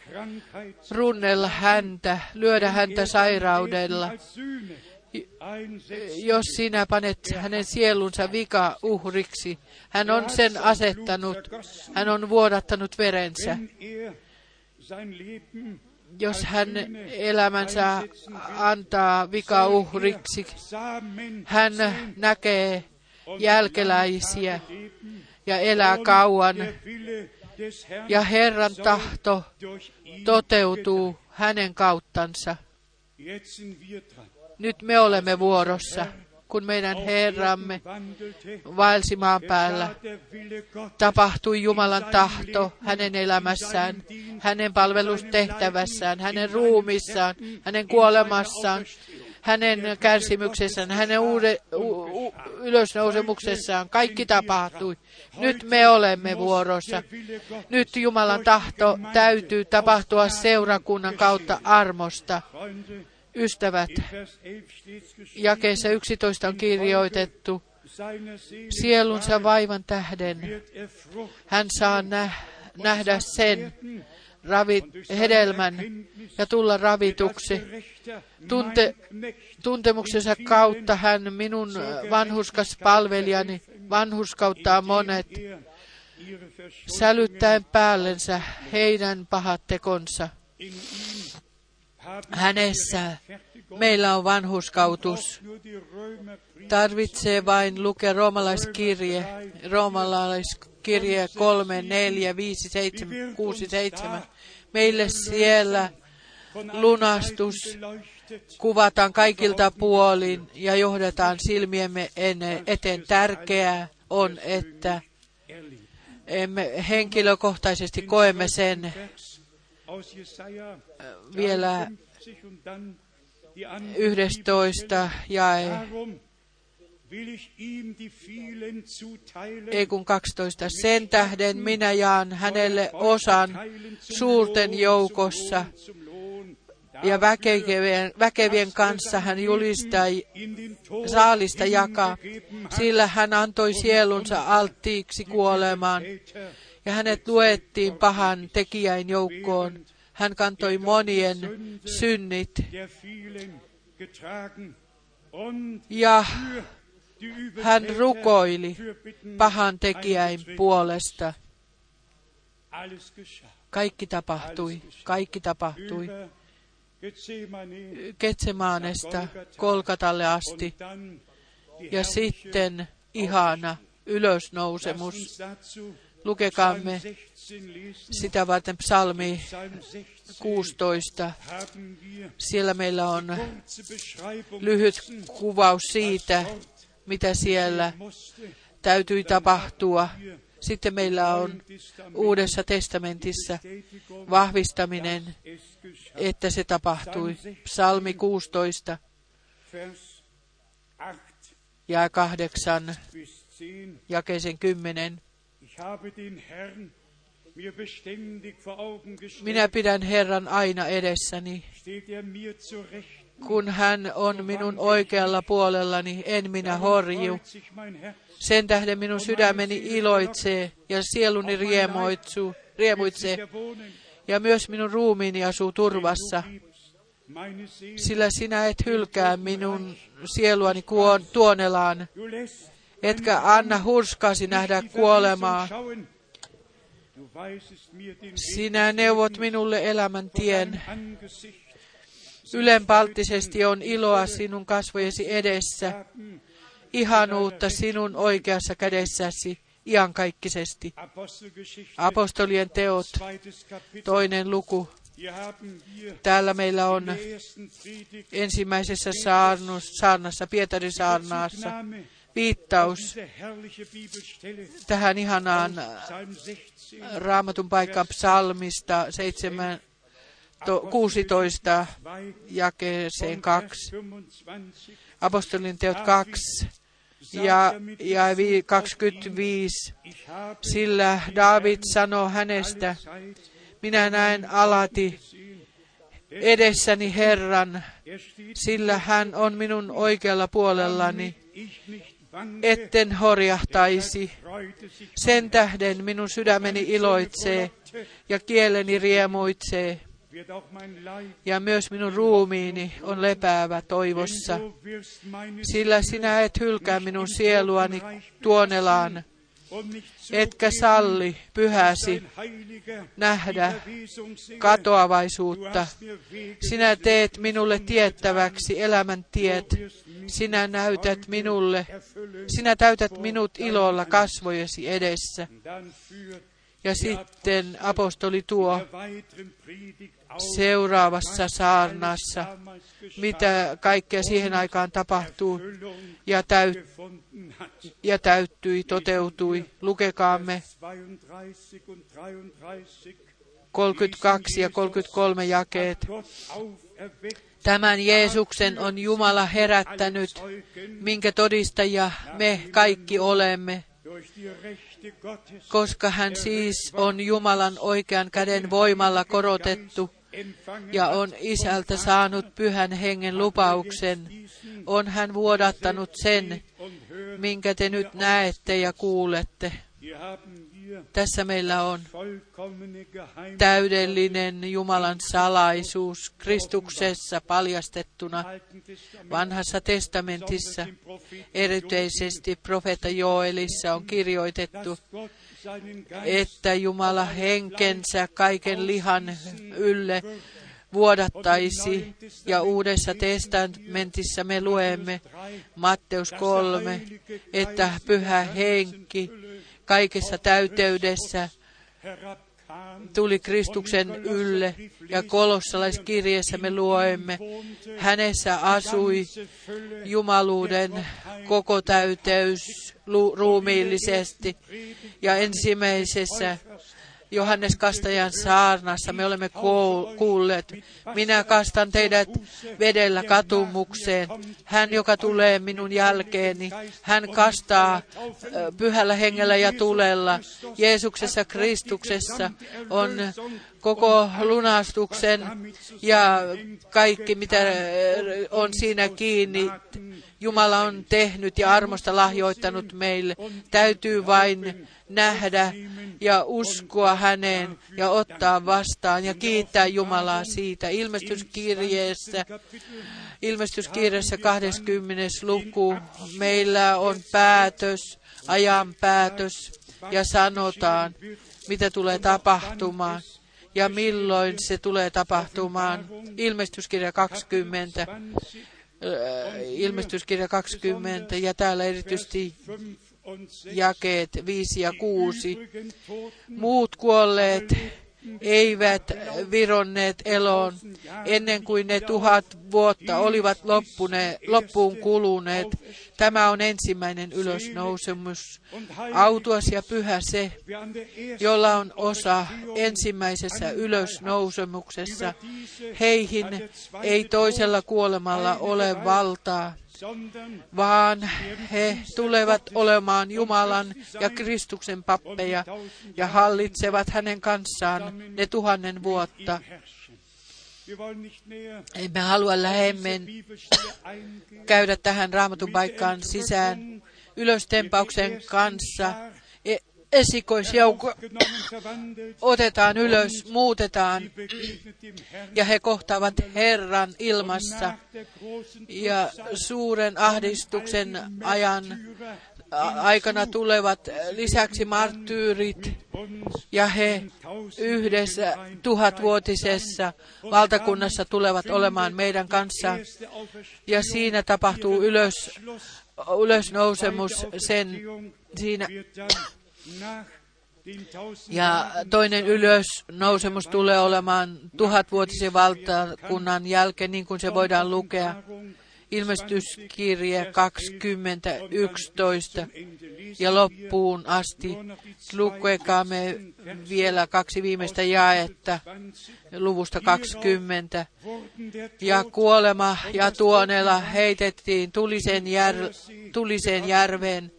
runnella häntä, lyödä häntä sairaudella. Jos sinä panet hänen sielunsa vika uhriksi, hän on sen asettanut, hän on vuodattanut verensä. Jos hän elämänsä antaa vika uhriksi, hän näkee jälkeläisiä ja elää kauan. Ja Herran tahto toteutuu hänen kauttansa. Nyt me olemme vuorossa, kun meidän Herramme vaelsi maan päällä. Tapahtui Jumalan tahto hänen elämässään, hänen palvelustehtävässään, hänen ruumissaan, hänen kuolemassaan, hänen kärsimyksessään, hänen uude, u, u, ylösnousemuksessaan. Kaikki tapahtui. Nyt me olemme vuorossa. Nyt Jumalan tahto täytyy tapahtua seurakunnan kautta armosta. Ystävät, jakeessa 11 on kirjoitettu, sielunsa vaivan tähden hän saa nä- nähdä sen ravit, hedelmän ja tulla ravituksi. Tunte, tuntemuksensa kautta hän minun vanhuskas palvelijani vanhuskauttaa monet, sälyttäen päällensä heidän pahat tekonsa. Hänessä meillä on vanhuskautus. Tarvitsee vain lukea roomalaiskirje, roomalaiskirje 3, 4, 5, 7, 6, 7. Meille siellä lunastus kuvataan kaikilta puolin ja johdetaan silmiemme eteen. Tärkeää on, että emme henkilökohtaisesti koemme sen vielä 11 jae, ei kun 12. Sen tähden minä jaan hänelle osan suurten joukossa. Ja väkevien, väkevien kanssa hän julistaa saalista jakaa, sillä hän antoi sielunsa alttiiksi kuolemaan ja hänet luettiin pahan tekijäin joukkoon. Hän kantoi monien synnit ja hän rukoili pahan tekijäin puolesta. Kaikki tapahtui, kaikki tapahtui. Ketsemaanesta Kolkatalle asti ja sitten ihana ylösnousemus. Lukekaamme sitä varten psalmi 16. Siellä meillä on lyhyt kuvaus siitä, mitä siellä täytyi tapahtua. Sitten meillä on Uudessa testamentissa vahvistaminen, että se tapahtui. Psalmi 16 ja 8 jakeisen 10. Minä pidän Herran aina edessäni. Kun hän on minun oikealla puolellani, en minä horju. Sen tähden minun sydämeni iloitsee ja sieluni riemoitsuu, riemuitsee. Ja myös minun ruumiini asuu turvassa. Sillä sinä et hylkää minun sieluani kuon, tuonelaan, etkä anna hurskaasi nähdä kuolemaa. Sinä neuvot minulle elämän tien. Ylenpalttisesti on iloa sinun kasvojesi edessä, ihanuutta sinun oikeassa kädessäsi iankaikkisesti. Apostolien teot, toinen luku. Täällä meillä on ensimmäisessä saarnassa, Pietarin saarnaassa, viittaus tähän ihanaan raamatun paikkaan psalmista 7, 16 jakeeseen 2, apostolin teot 2 ja, ja 25, sillä David sanoo hänestä, minä näen alati edessäni Herran, sillä hän on minun oikealla puolellani, etten horjahtaisi. Sen tähden minun sydämeni iloitsee ja kieleni riemuitsee. Ja myös minun ruumiini on lepäävä toivossa, sillä sinä et hylkää minun sieluani tuonelaan, etkä salli pyhäsi nähdä katoavaisuutta. Sinä teet minulle tiettäväksi elämän tiet. Sinä näytät minulle, sinä täytät minut ilolla kasvojesi edessä. Ja sitten apostoli tuo seuraavassa saarnassa, mitä kaikkea siihen aikaan tapahtuu ja, täyt, ja täyttyi, toteutui. Lukekaamme 32 ja 33 jakeet. Tämän Jeesuksen on Jumala herättänyt, minkä todistajia me kaikki olemme, koska hän siis on Jumalan oikean käden voimalla korotettu ja on isältä saanut pyhän hengen lupauksen, on hän vuodattanut sen, minkä te nyt näette ja kuulette. Tässä meillä on täydellinen Jumalan salaisuus Kristuksessa paljastettuna vanhassa testamentissa. Erityisesti profeetta Joelissa on kirjoitettu, että Jumala henkensä kaiken lihan ylle vuodattaisi. Ja uudessa testamentissa me luemme Matteus 3, että pyhä henki kaikessa täyteydessä tuli Kristuksen ylle ja kolossalaiskirjeessä me luemme, hänessä asui jumaluuden koko täyteys ruumiillisesti ja ensimmäisessä Johannes Kastajan saarnassa me olemme kuulleet, minä kastan teidät vedellä katumukseen. Hän, joka tulee minun jälkeeni, hän kastaa pyhällä hengellä ja tulella. Jeesuksessa Kristuksessa on koko lunastuksen ja kaikki, mitä on siinä kiinni, Jumala on tehnyt ja armosta lahjoittanut meille. Täytyy vain nähdä ja uskoa häneen ja ottaa vastaan ja kiittää Jumalaa siitä. Ilmestyskirjeessä, ilmestyskirjeessä 20. luku meillä on päätös, ajan päätös ja sanotaan, mitä tulee tapahtumaan ja milloin se tulee tapahtumaan. Ilmestyskirja 20, ilmestyskirja 20 ja täällä erityisesti jakeet 5 ja 6. Muut kuolleet eivät vironneet eloon ennen kuin ne tuhat vuotta olivat loppune, loppuun kuluneet. Tämä on ensimmäinen ylösnousemus. Autuas ja pyhä se, jolla on osa ensimmäisessä ylösnousemuksessa. Heihin ei toisella kuolemalla ole valtaa vaan he tulevat olemaan Jumalan ja Kristuksen pappeja ja hallitsevat hänen kanssaan ne tuhannen vuotta. Emme halua lähemmin käydä tähän raamatun paikkaan sisään ylöstempauksen kanssa. esikoisjoukko [CLEARS THROAT] otetaan ylös, muutetaan ja he kohtaavat Herran ilmassa. ja suuren ahdistuksen ajan aikana tulevat lisäksi marttyyrit ja he yhdessä tuhatvuotisessa valtakunnassa tulevat olemaan meidän kanssa ja siinä tapahtuu ylös, ylösnousemus sen siinä ja toinen ylösnousemus tulee olemaan tuhatvuotisen valtakunnan jälkeen, niin kuin se voidaan lukea. Ilmestyskirje 2011 ja loppuun asti. Lukekaamme vielä kaksi viimeistä jaetta luvusta 20. Ja kuolema ja tuonella heitettiin tulisen, jär, tulisen järveen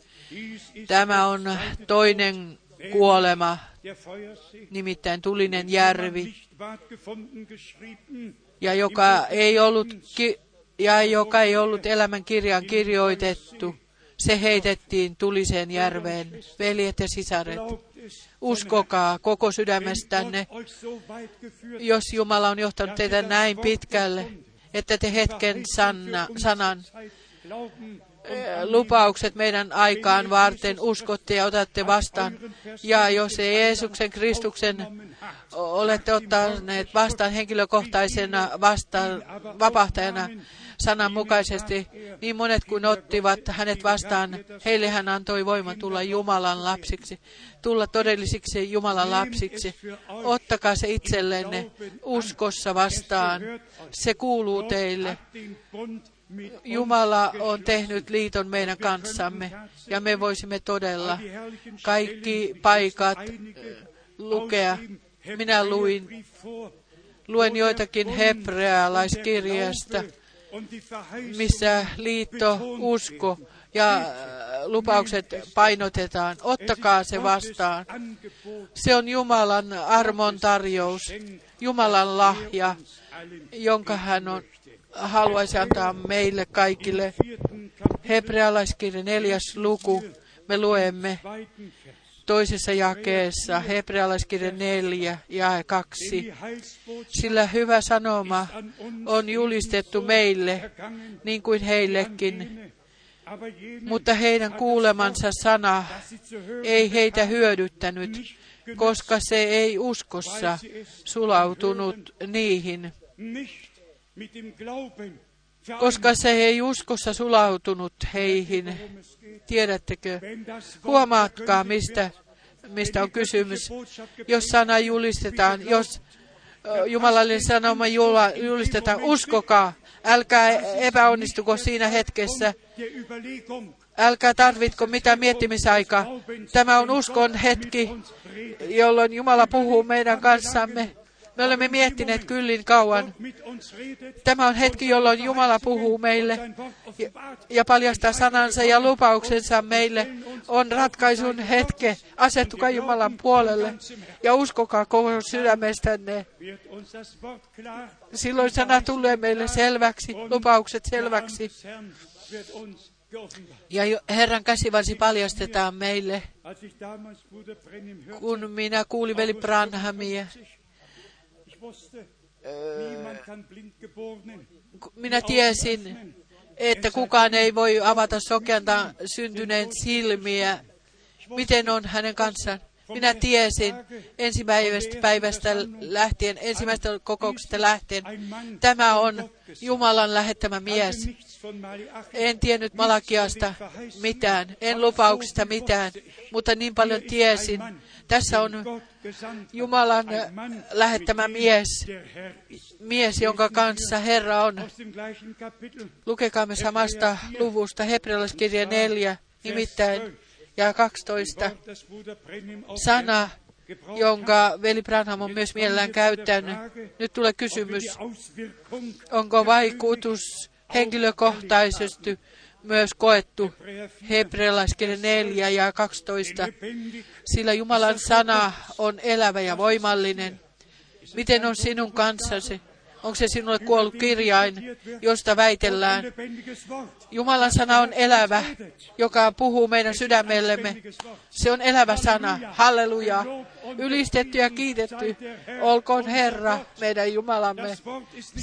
Tämä on toinen kuolema, nimittäin tulinen järvi, ja joka ei ollut, ki- ja joka ei ollut elämän kirjaan kirjoitettu. Se heitettiin tuliseen järveen. Veljet ja sisaret, uskokaa koko sydämestänne, jos Jumala on johtanut teitä näin pitkälle, että te hetken sanna, sanan lupaukset meidän aikaan varten uskotte ja otatte vastaan. Ja jos ei Jeesuksen Kristuksen olette ottaneet vastaan henkilökohtaisena vastaan, vapahtajana sananmukaisesti, niin monet kuin ottivat hänet vastaan, heille hän antoi voiman tulla Jumalan lapsiksi, tulla todellisiksi Jumalan lapsiksi. Ottakaa se itsellenne uskossa vastaan. Se kuuluu teille. Jumala on tehnyt liiton meidän kanssamme ja me voisimme todella kaikki paikat lukea. Minä luin Luen joitakin hebrealaiskirjasta, missä liitto, usko ja äh, lupaukset painotetaan. Ottakaa se vastaan. Se on Jumalan armon tarjous, Jumalan lahja, jonka hän on, haluaisi antaa meille kaikille. Hebrealaiskirja neljäs luku. Me luemme toisessa jakeessa, Hebrealaiskirja 4 ja 2. Sillä hyvä sanoma on julistettu meille, niin kuin heillekin, mutta heidän kuulemansa sana ei heitä hyödyttänyt, koska se ei uskossa sulautunut niihin, koska se ei uskossa sulautunut heihin. Tiedättekö? Huomaatkaa, mistä, mistä on kysymys. Jos sana julistetaan, jos Jumalallinen sanoma julistetaan, uskokaa, älkää epäonnistuko siinä hetkessä, älkää tarvitko mitään miettimisaikaa. Tämä on uskon hetki, jolloin Jumala puhuu meidän kanssamme. Me olemme miettineet kyllin kauan. Tämä on hetki, jolloin Jumala puhuu meille ja, ja paljastaa sanansa ja lupauksensa meille. On ratkaisun hetke. Asettukaa Jumalan puolelle ja uskokaa koko sydämestänne. Silloin sana tulee meille selväksi, lupaukset selväksi. Ja Herran käsivarsi paljastetaan meille. Kun minä kuulin veli Branhamia, minä tiesin, että kukaan ei voi avata sokeanta syntyneen silmiä. Miten on hänen kanssaan? Minä tiesin ensimmäisestä päivästä lähtien, ensimmäisestä kokouksesta lähtien, tämä on Jumalan lähettämä mies. En tiennyt Malakiasta mitään, en lupauksista mitään, mutta niin paljon tiesin. Tässä on Jumalan lähettämä mies, mies, jonka kanssa Herra on. Lukekaamme samasta luvusta, Hebrealaiskirja 4, nimittäin, ja 12. Sana, jonka veli Branham on myös mielellään käyttänyt. Nyt tulee kysymys, onko vaikutus henkilökohtaisesti myös koettu hebrealaiskirja 4 ja 12, sillä Jumalan sana on elävä ja voimallinen. Miten on sinun kanssasi? Onko se sinulle kuollut kirjain, josta väitellään? Jumalan sana on elävä, joka puhuu meidän sydämellemme. Se on elävä sana. Halleluja. Ylistetty ja kiitetty. Olkoon Herra, meidän Jumalamme.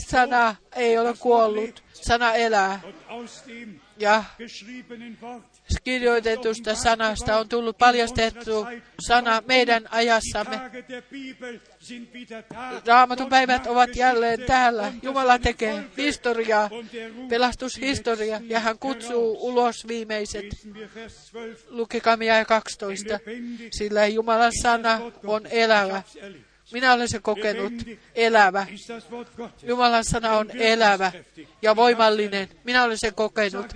Sana ei ole kuollut. Sana elää. Ja kirjoitetusta sanasta on tullut paljastettu sana meidän ajassamme. Raamatun päivät ovat jälleen täällä. Jumala tekee historiaa, pelastushistoria, ja hän kutsuu ulos viimeiset. Lukekaamme ja 12. Sillä Jumalan sana on elävä. Minä olen se kokenut, elävä. Jumalan sana on elävä ja voimallinen. Minä olen se kokenut.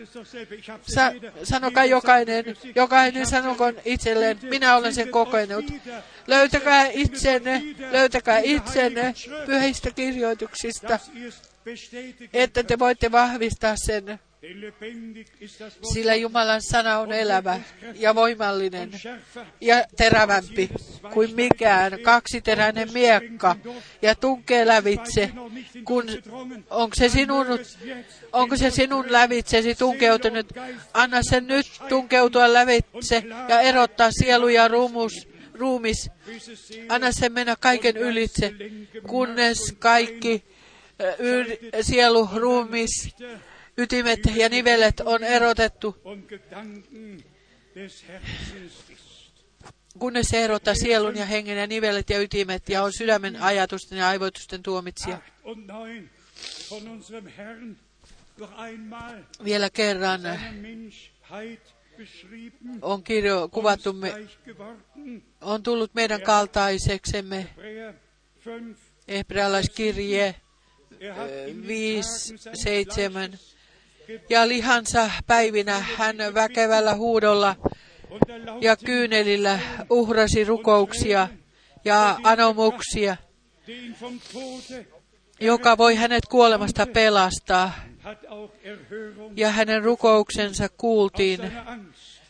Sa- sanokaa jokainen, jokainen sanokoon itselleen, minä olen sen kokenut. Löytäkää itsenne, löytäkää itsenne pyhistä kirjoituksista, että te voitte vahvistaa sen. Sillä Jumalan sana on elävä ja voimallinen ja terävämpi kuin mikään kaksiteräinen miekka ja tunkee lävitse, kun onko se sinun, onko se sinun lävitsesi tunkeutunut. Anna sen nyt tunkeutua lävitse ja erottaa sielu ja ruumus, ruumis. Anna sen mennä kaiken ylitse, kunnes kaikki sielu, ruumis, ytimet ja nivelet on erotettu, kunnes se erottaa sielun ja hengen ja nivelet ja ytimet ja on sydämen ajatusten ja aivoitusten tuomitsija. Vielä kerran on kirjo, kuvattu, me, on tullut meidän kaltaiseksemme hebrealaiskirje 5, 7. Ja lihansa päivinä hän väkevällä huudolla ja kyynelillä uhrasi rukouksia ja anomuksia joka voi hänet kuolemasta pelastaa. Ja hänen rukouksensa kuultiin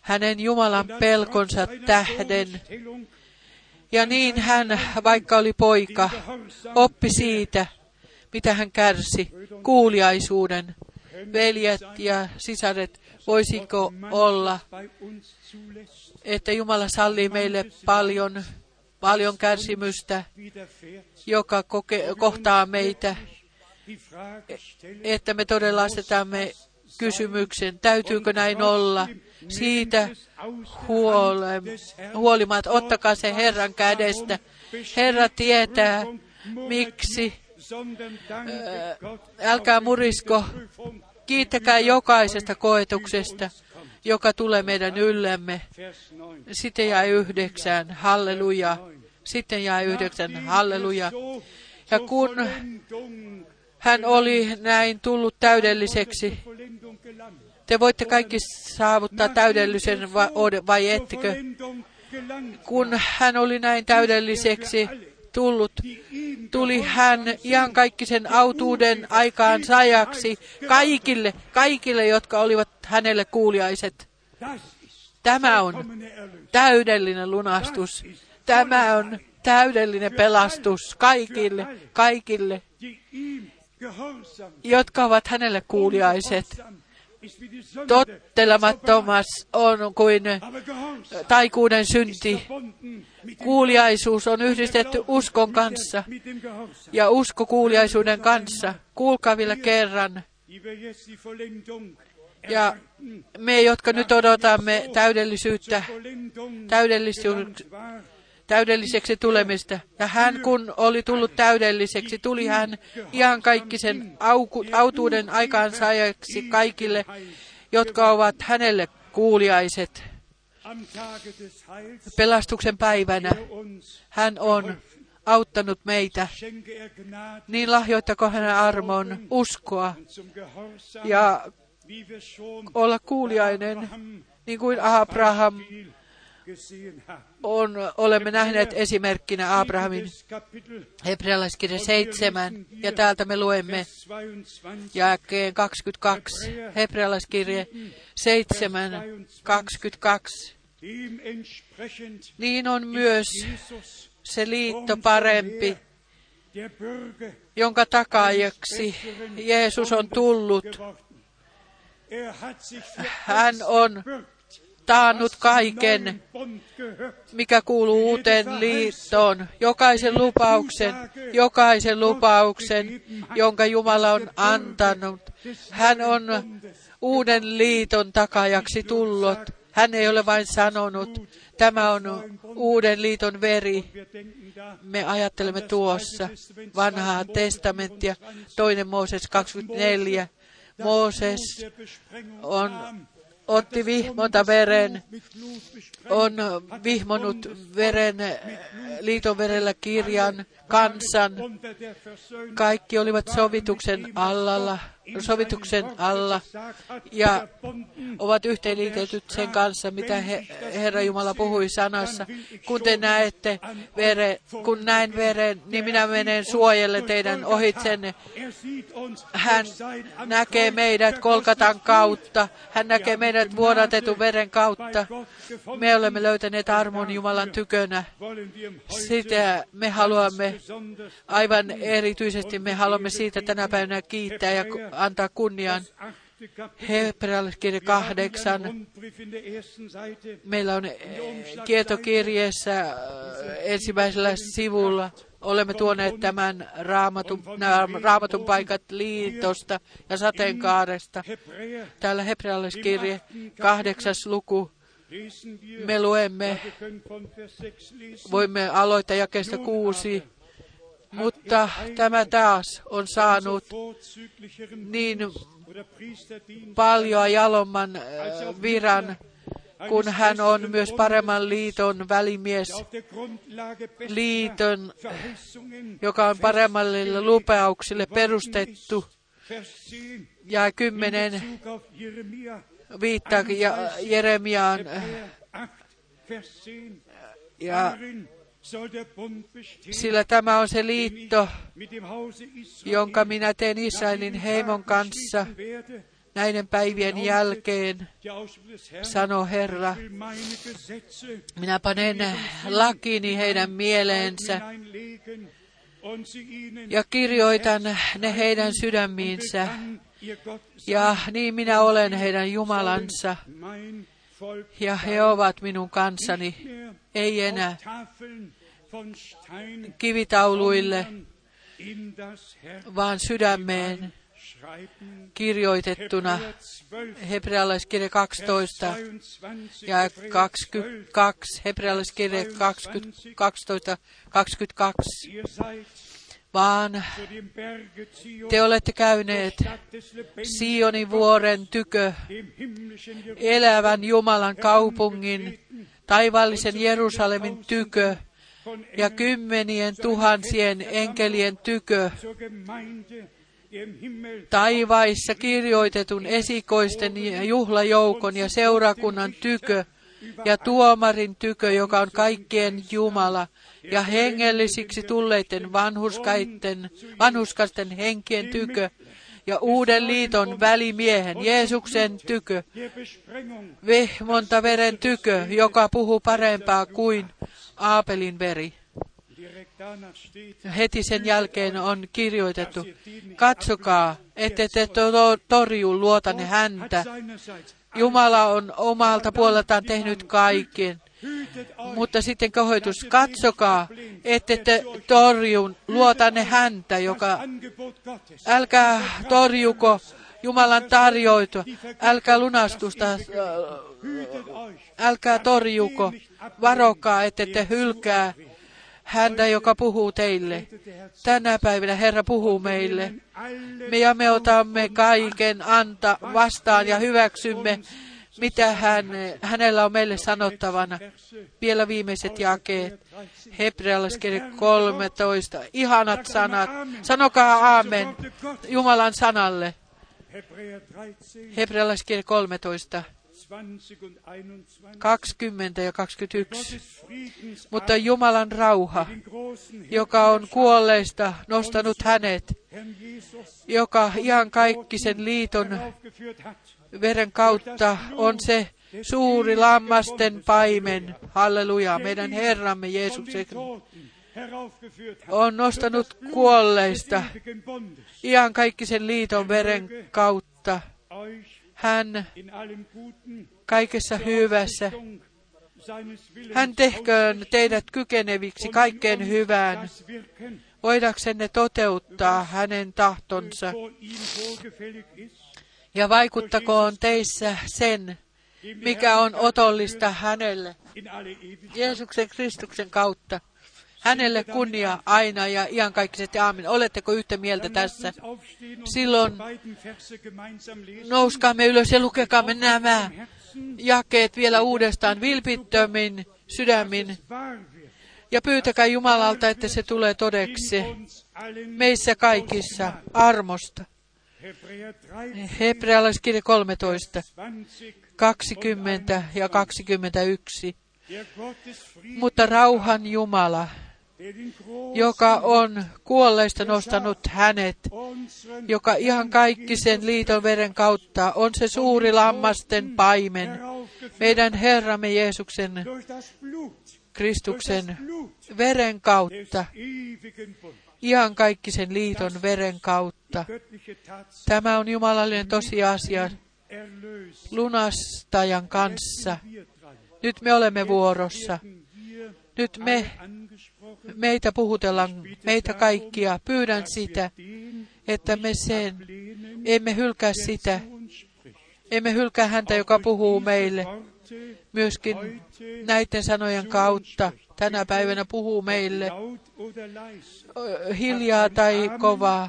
hänen Jumalan pelkonsa tähden. Ja niin hän, vaikka oli poika, oppi siitä, mitä hän kärsi, kuuliaisuuden. Veljet ja sisaret, voisiko olla, että Jumala sallii meille paljon, paljon kärsimystä, joka koke, kohtaa meitä, että me todella asetamme kysymyksen, täytyykö näin olla, siitä huole, huolimatta, ottakaa se Herran kädestä. Herra tietää, miksi. Älkää murisko. Kiittäkää jokaisesta koetuksesta, joka tulee meidän 9. Sitten jää yhdeksän, halleluja. Sitten jää yhdeksän, halleluja. Ja kun hän oli näin tullut täydelliseksi, te voitte kaikki saavuttaa täydellisen vai, vai ettekö? Kun hän oli näin täydelliseksi tullut, tuli hän ihan kaikki sen autuuden aikaan sajaksi kaikille, kaikille, jotka olivat hänelle kuuliaiset. Tämä on täydellinen lunastus. Tämä on täydellinen pelastus kaikille, kaikille, jotka ovat hänelle kuuliaiset. Tottelemattomas on kuin taikuuden synti. Kuuliaisuus on yhdistetty uskon kanssa ja usko kuuliaisuuden kanssa. Kuulkaa vielä kerran. Ja me, jotka nyt odotamme täydellisyyttä, war, täydelliseksi tulemista. Ja hän, kun oli tullut täydelliseksi, tuli hän ihan kaikki sen auku, autuuden aikaansaajaksi kaikille, jotka ovat hänelle kuuliaiset. Pelastuksen päivänä hän on auttanut meitä. er Niin lahjoittako hänen armon uskoa ja olla kuuliainen, niin kuin Abraham on, olemme nähneet esimerkkinä Abrahamin hebrealaiskirja 7, ja täältä me luemme Vers 22. jälkeen 22, hebrealaiskirje 7, 22. Niin on myös se liitto parempi, jonka takaajaksi Jeesus on tullut. Er Hän on taannut kaiken, mikä kuuluu uuteen liittoon. Jokaisen lupauksen, jokaisen lupauksen, jonka Jumala on antanut. Hän on uuden liiton takajaksi tullut. Hän ei ole vain sanonut, tämä on uuden liiton veri. Me ajattelemme tuossa vanhaa testamenttia, toinen Mooses 24. Mooses on, otti vihmonta veren, on vihmonut veren, liiton verellä kirjan, kansan. Kaikki olivat sovituksen alla, sovituksen alla ja ovat yhteenliitetyt sen kanssa, mitä he, Herra Jumala puhui sanassa. Kun te näette veren, kun näin veren, niin minä menen suojelle teidän ohitsenne. Hän näkee meidät Kolkatan kautta. Hän näkee meidät vuodatetun veren kautta. Me olemme löytäneet armon Jumalan tykönä. Sitä me haluamme, aivan erityisesti me haluamme siitä tänä päivänä kiittää ja antaa kunnian. Hebrealaiskirja kahdeksan. Meillä on eh, kietokirjeessä eh, ensimmäisellä sivulla. Olemme tuoneet tämän raamatun, raamatun paikat liitosta ja sateenkaaresta. Täällä hebrealaiskirje kahdeksas luku. Me luemme, voimme aloittaa jakeesta kuusi, mutta tämä taas on saanut niin paljon jalomman viran, kun hän on myös paremman liiton välimies, liiton, joka on paremmalle lupauksille perustettu. Ja kymmenen viittaa Jeremiaan ja sillä tämä on se liitto, jonka minä teen Israelin heimon kanssa näiden päivien jälkeen, sanoo Herra. Minä panen lakini heidän mieleensä ja kirjoitan ne heidän sydämiinsä. Ja niin minä olen heidän Jumalansa, ja he ovat minun kanssani, mehr ei enää kivitauluille, vaan sydämeen kirjoitettuna. Hebräer 12, Hebrealaiskirja 12 22, ja Hebräer 22, hebrealaiskirja 20, 12, 22, Ihr seid vaan te olette käyneet Sionin vuoren tykö, elävän Jumalan kaupungin, taivaallisen Jerusalemin tykö ja kymmenien tuhansien enkelien tykö, taivaissa kirjoitetun esikoisten juhlajoukon ja seurakunnan tykö ja tuomarin tykö, joka on kaikkien Jumala, ja hengellisiksi tulleiden vanhuskaiden, vanhuskasten henkien tykö, ja uuden liiton välimiehen Jeesuksen tykö, Besprengung vehmontaveren tykö, joka puhuu parempaa kuin Aapelin veri. Heti sen jälkeen on kirjoitettu, katsokaa, ette te to- torju luotanne häntä. Jumala on omalta puoleltaan tehnyt kaiken. Mutta sitten kohoitus, katsokaa, ette te torju luotanne häntä, joka älkää torjuko Jumalan tarjoitua, älkää lunastusta, äh, älkää torjuko, varokaa, ette te hylkää häntä, joka puhuu teille. Tänä päivänä Herra puhuu meille. Me ja me otamme kaiken anta vastaan ja hyväksymme, mitä hän, hänellä on meille sanottavana. Vielä viimeiset jakeet. Hebrealaiskirja 13. Ihanat sanat. Sanokaa aamen Jumalan sanalle. Hebräer 13, Hebrealaiskirja 13. 20 und 21. 20 ja 21. Gottes Friedens Mutta Jumalan rauha, joka on kuolleista nostanut hänet, joka ihan kaikki sen liiton veren kautta on se suuri lammasten paimen, halleluja, meidän Herramme Jeesuksen on nostanut kuolleista ihan kaikki sen liiton veren kautta. Hän kaikessa hyvässä, hän tehköön teidät kykeneviksi kaikkeen hyvään, voidaksenne toteuttaa hänen tahtonsa. Ja vaikuttakoon teissä sen, mikä on otollista hänelle. Jeesuksen Kristuksen kautta. Hänelle kunnia aina ja iankaikkisesti aamen. Oletteko yhtä mieltä tässä? Silloin nouskaamme ylös ja lukekaamme nämä jakeet vielä uudestaan vilpittömin sydämin ja pyytäkää Jumalalta, että se tulee todeksi meissä kaikissa armosta. Hebräer 13, Hebrealaiskirja 13, 20. 20 ja 21. Der Gott des Friedens, Mutta rauhan Jumala, joka on kuolleista nostanut hänet, joka ihan kaikki sen liiton veren kautta on se suuri lammasten paimen, meidän Herramme Jeesuksen Kristuksen veren kautta, ihan kaikki sen liiton veren kautta. Tämä on jumalallinen tosiasia lunastajan kanssa. Nyt me olemme vuorossa. Nyt me, meitä puhutellaan, meitä kaikkia. Pyydän sitä, että me sen, emme hylkää sitä, emme hylkää häntä, joka puhuu meille. Myöskin näiden sanojen kautta tänä päivänä puhuu meille hiljaa tai kovaa.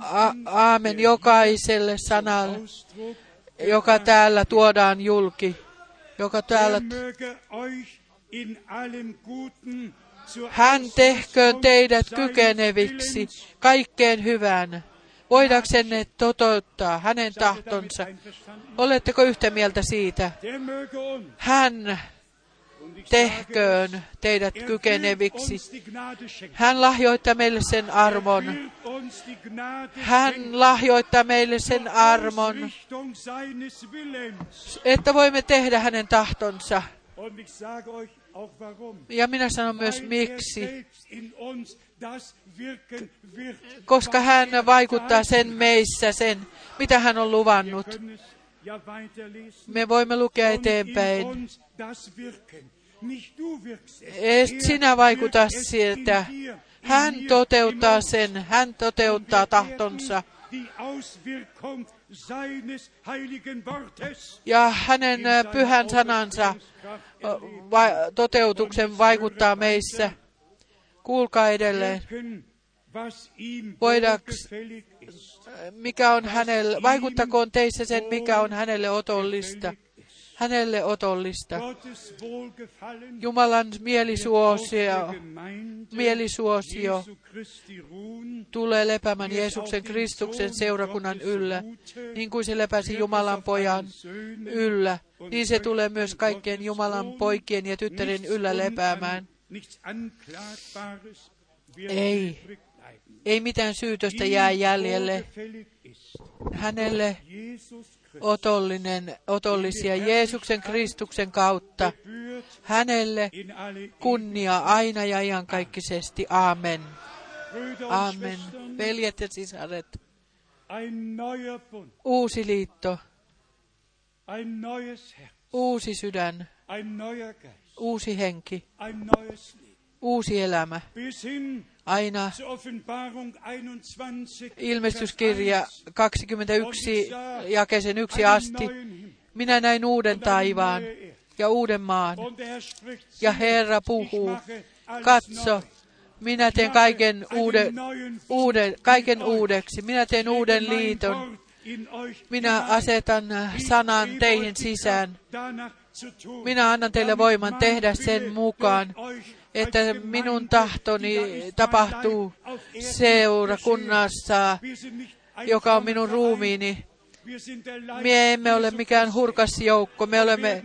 A- aamen jokaiselle sanalle, joka täällä tuodaan julki, joka täällä er Hän tehköön teidät kykeneviksi kaikkeen hyvään, voidaksenne toteuttaa hänen tahtonsa. Oletteko yhtä mieltä siitä? Hän, tehköön teidät kykeneviksi. Hän lahjoittaa meille sen armon. Hän lahjoittaa meille sen armon, että voimme tehdä hänen tahtonsa. Ja minä sanon myös miksi. Koska hän vaikuttaa sen meissä, sen mitä hän on luvannut. Me voimme lukea eteenpäin. Et sinä vaikuta sieltä. Hän toteuttaa sen, hän toteuttaa tahtonsa. Ja hänen pyhän sanansa toteutuksen vaikuttaa meissä. Kuulkaa edelleen. Voidaks, mikä on hänelle, vaikuttakoon teissä sen, mikä on hänelle otollista. Hänelle otollista. Jumalan mielisuosio, mielisuosio tulee lepäämään Jeesuksen Kristuksen seurakunnan yllä, niin kuin se lepäsi Jumalan pojan yllä, niin se tulee myös kaikkien Jumalan poikien ja tyttären yllä lepäämään. Ei, ei mitään syytöstä jää jäljelle. Hänelle otollinen, otollisia Jeesuksen Kristuksen kautta. Hänelle kunnia aina ja iankaikkisesti. Amen. Amen. Veljet ja sisaret. Uusi liitto. Uusi sydän. Uusi henki. Uusi elämä. Aina ilmestyskirja 21 jakeisen yksi asti. Minä näin uuden taivaan ja uuden maan. Ja Herra puhuu, katso, minä teen kaiken, uuden, uuden, kaiken uudeksi. Minä teen uuden liiton. Minä asetan sanan teihin sisään. Minä annan teille voiman tehdä sen mukaan, että minun tahtoni tapahtuu seurakunnassa, joka on minun ruumiini. Me emme ole mikään hurkas joukko, me olemme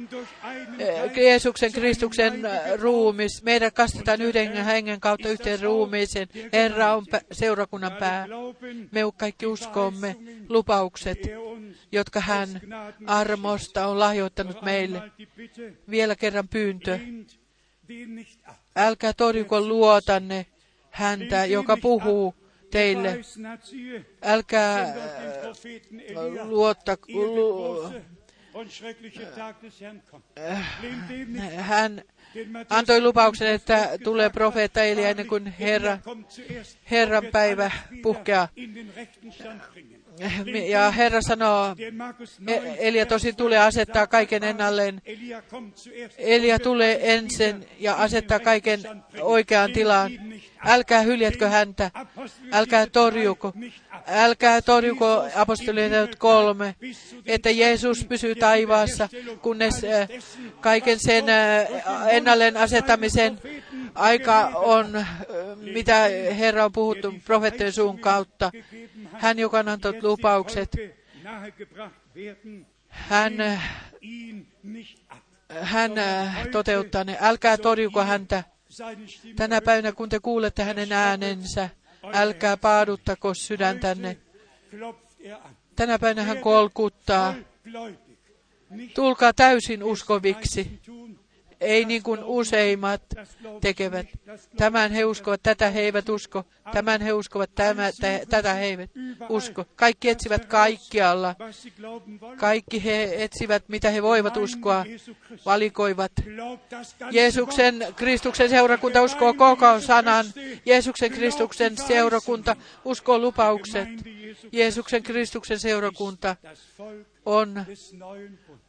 Jeesuksen Kristuksen ruumis. Meidät kastetaan yhden hengen kautta yhteen ruumiiseen. Herra on seurakunnan pää. Me kaikki uskomme lupaukset, jotka hän armosta on lahjoittanut meille. Vielä kerran pyyntö. Älkää torjuko luotanne häntä, joka puhuu teille. Älkää luotta, lu, hän antoi lupauksen, että tulee profeetta Elia ennen kuin Herra, Herran päivä puhkeaa. Ja Herra sanoo, Elia tosi tulee asettaa kaiken ennalleen. Elia tulee ensin ja asettaa kaiken oikeaan tilaan. Älkää hyljätkö häntä, älkää torjuko, älkää torjuko apostolien kolme, että Jeesus pysyy taivaassa, kunnes kaiken sen ennalleen asettamisen aika on, mitä Herra on puhuttu profeettojen suun kautta. Hän, joka on antanut lupaukset, hän, hän toteuttaa ne. Älkää torjuko häntä. Tänä päivänä, kun te kuulette hänen äänensä, älkää paaduttako sydäntänne. Tänä päivänä hän kolkuttaa. Tulkaa täysin uskoviksi ei niin kuin useimmat tekevät. Tämän he uskovat, tätä he eivät usko. Tämän he uskovat, tämä, tätä he eivät usko. Kaikki etsivät kaikkialla. Kaikki he etsivät, mitä he voivat uskoa, valikoivat. Jeesuksen Kristuksen seurakunta uskoo koko sanan. Jeesuksen Kristuksen seurakunta uskoo lupaukset. Jeesuksen Kristuksen seurakunta on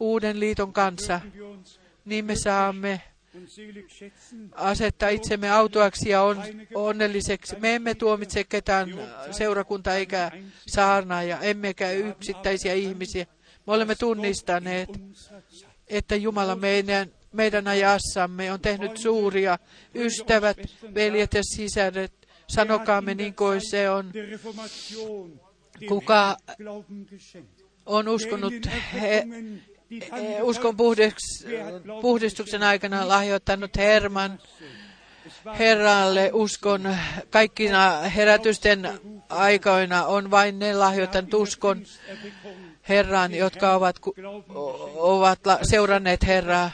uuden liiton kanssa niin me saamme asettaa itsemme autoaksi ja on, onnelliseksi. Me emme tuomitse ketään seurakunta eikä saarnaaja, emmekä yksittäisiä ihmisiä. Me olemme tunnistaneet, että Jumala meidän, meidän ajassamme on tehnyt suuria ystävät, veljet ja sisäret. Sanokaamme niin kuin se on. Kuka on uskonut he, uskon puhdis- puhdistuksen aikana lahjoittanut Herman Herralle uskon kaikkina herätysten aikoina on vain ne lahjoittanut uskon Herran, jotka ovat, ovat seuranneet Herraa,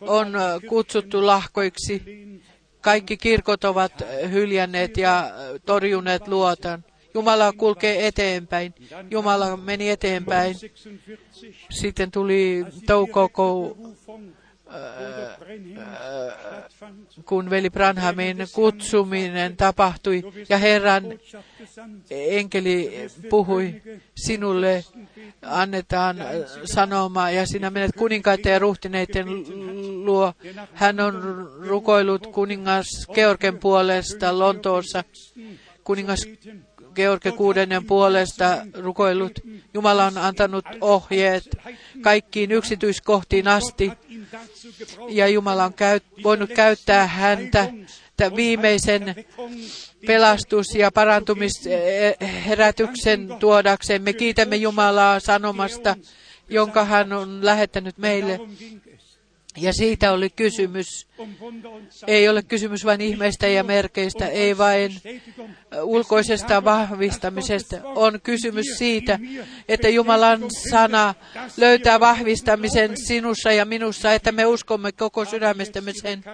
on kutsuttu lahkoiksi. Kaikki kirkot ovat hyljänneet ja torjuneet luotan. Jumala kulkee eteenpäin. Jumala meni eteenpäin. Sitten tuli toukokuun, kun veli Branhamin kutsuminen tapahtui ja Herran enkeli puhui sinulle, annetaan sanoma ja sinä menet kuninkaiden ja ruhtineiden luo. Hän on rukoillut kuningas Georgen puolesta Lontoossa, kuningas George kuudennen puolesta rukoillut. Jumala on antanut ohjeet kaikkiin yksityiskohtiin asti ja Jumala on käyt, voinut käyttää häntä viimeisen pelastus- ja parantumisherätyksen tuodakseen. Me kiitämme Jumalaa sanomasta, jonka hän on lähettänyt meille. Ja siitä oli kysymys. Ei ole kysymys vain ihmeistä ja merkeistä, ei vain ulkoisesta vahvistamisesta. On kysymys siitä, että Jumalan sana löytää vahvistamisen sinussa ja minussa, että me uskomme koko sydämestämme sen,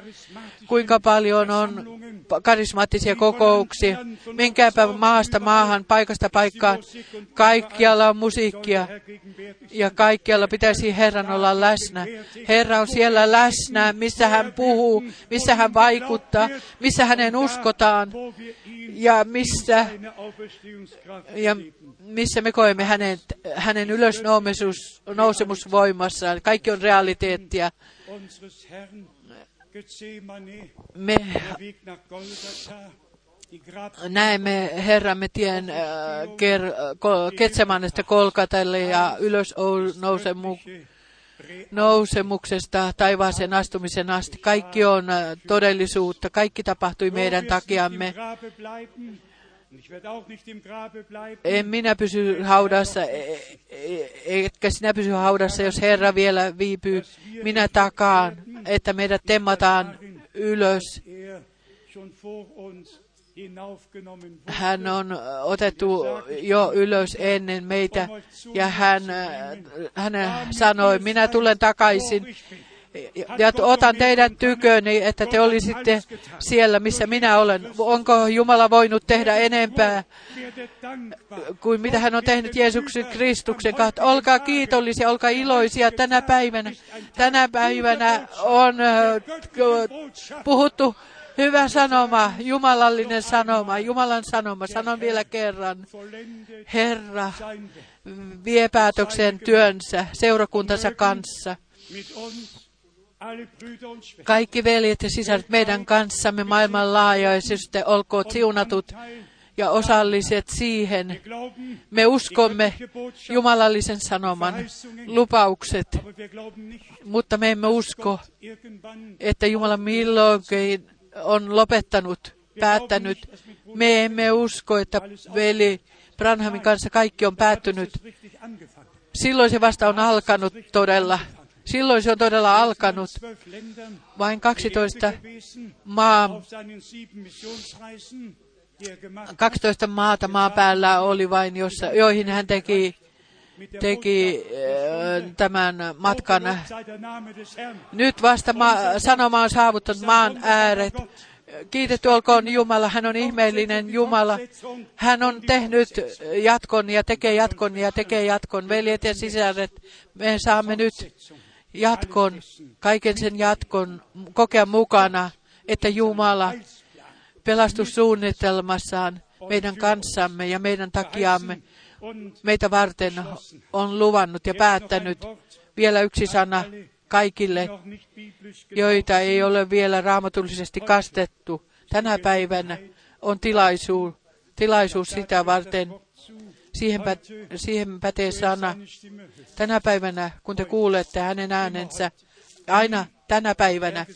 kuinka paljon on karismaattisia kokouksia. Menkääpä maasta maahan, paikasta paikkaan. Kaikkialla on musiikkia ja kaikkialla pitäisi Herran olla läsnä. Herra on siellä läsnä, missä hän puhuu, missä hän vaikuttaa, missä hänen uskotaan ja missä, ja missä me koemme hänen, hänen ylösnousemusvoimassaan. Kaikki on realiteettia. Me näemme Herramme tien äh, ko, Ketsemanesta Kolkatalle ja ylös nousemu, nousemuksesta taivaaseen astumisen asti. Kaikki on äh, todellisuutta. Kaikki tapahtui meidän takiamme. En minä pysy haudassa, e- e- etkä sinä pysy haudassa, jos Herra vielä viipyy. Minä takaan, että meidät temmataan ylös. Hän on otettu jo ylös ennen meitä. ja hän, hän sanoi, minä tulen takaisin. ja otan teidän tyköni, että te olisitte siellä, missä minä olen. Onko Jumala voinut tehdä enempää kuin mitä hän on tehnyt Jeesuksen Kristuksen kautta? Olkaa kiitollisia, olkaa iloisia. tänä päivänä. Tänä päivänä on puhuttu Hyvä sanoma, jumalallinen sanoma, Jumalan sanoma. Sanon vielä kerran. Herra vie päätökseen työnsä seurakuntansa kanssa. Kaikki veljet ja sisaret meidän kanssamme maailmanlaajuisesti olkoot siunatut ja osalliset siihen. Me uskomme jumalallisen sanoman lupaukset, mutta me emme usko, että Jumala milloinkin on lopettanut, päättänyt. Me emme usko, että veli Branhamin kanssa kaikki on päättynyt. Silloin se vasta on alkanut todella. Silloin se on todella alkanut. Vain 12 maa, 12 maata maan päällä oli vain, jossa, joihin hän teki teki tämän matkan. Nyt vasta ma- sanoma on saavuttanut maan ääret. Kiitetty olkoon Jumala, hän on ihmeellinen Jumala. Hän on tehnyt jatkon ja tekee jatkon ja tekee jatkon. Veljet ja sisaret, me saamme nyt jatkon, kaiken sen jatkon kokea mukana, että Jumala pelastussuunnitelmassaan meidän kanssamme ja meidän takiamme meitä varten on luvannut ja päättänyt vielä yksi sana kaikille, joita ei ole vielä raamatullisesti kastettu. Tänä päivänä on tilaisuus, tilaisuus sitä varten. Siihen, pä, siihen pätee sana. Tänä päivänä, kun te kuulette hänen äänensä, aina tänä päivänä,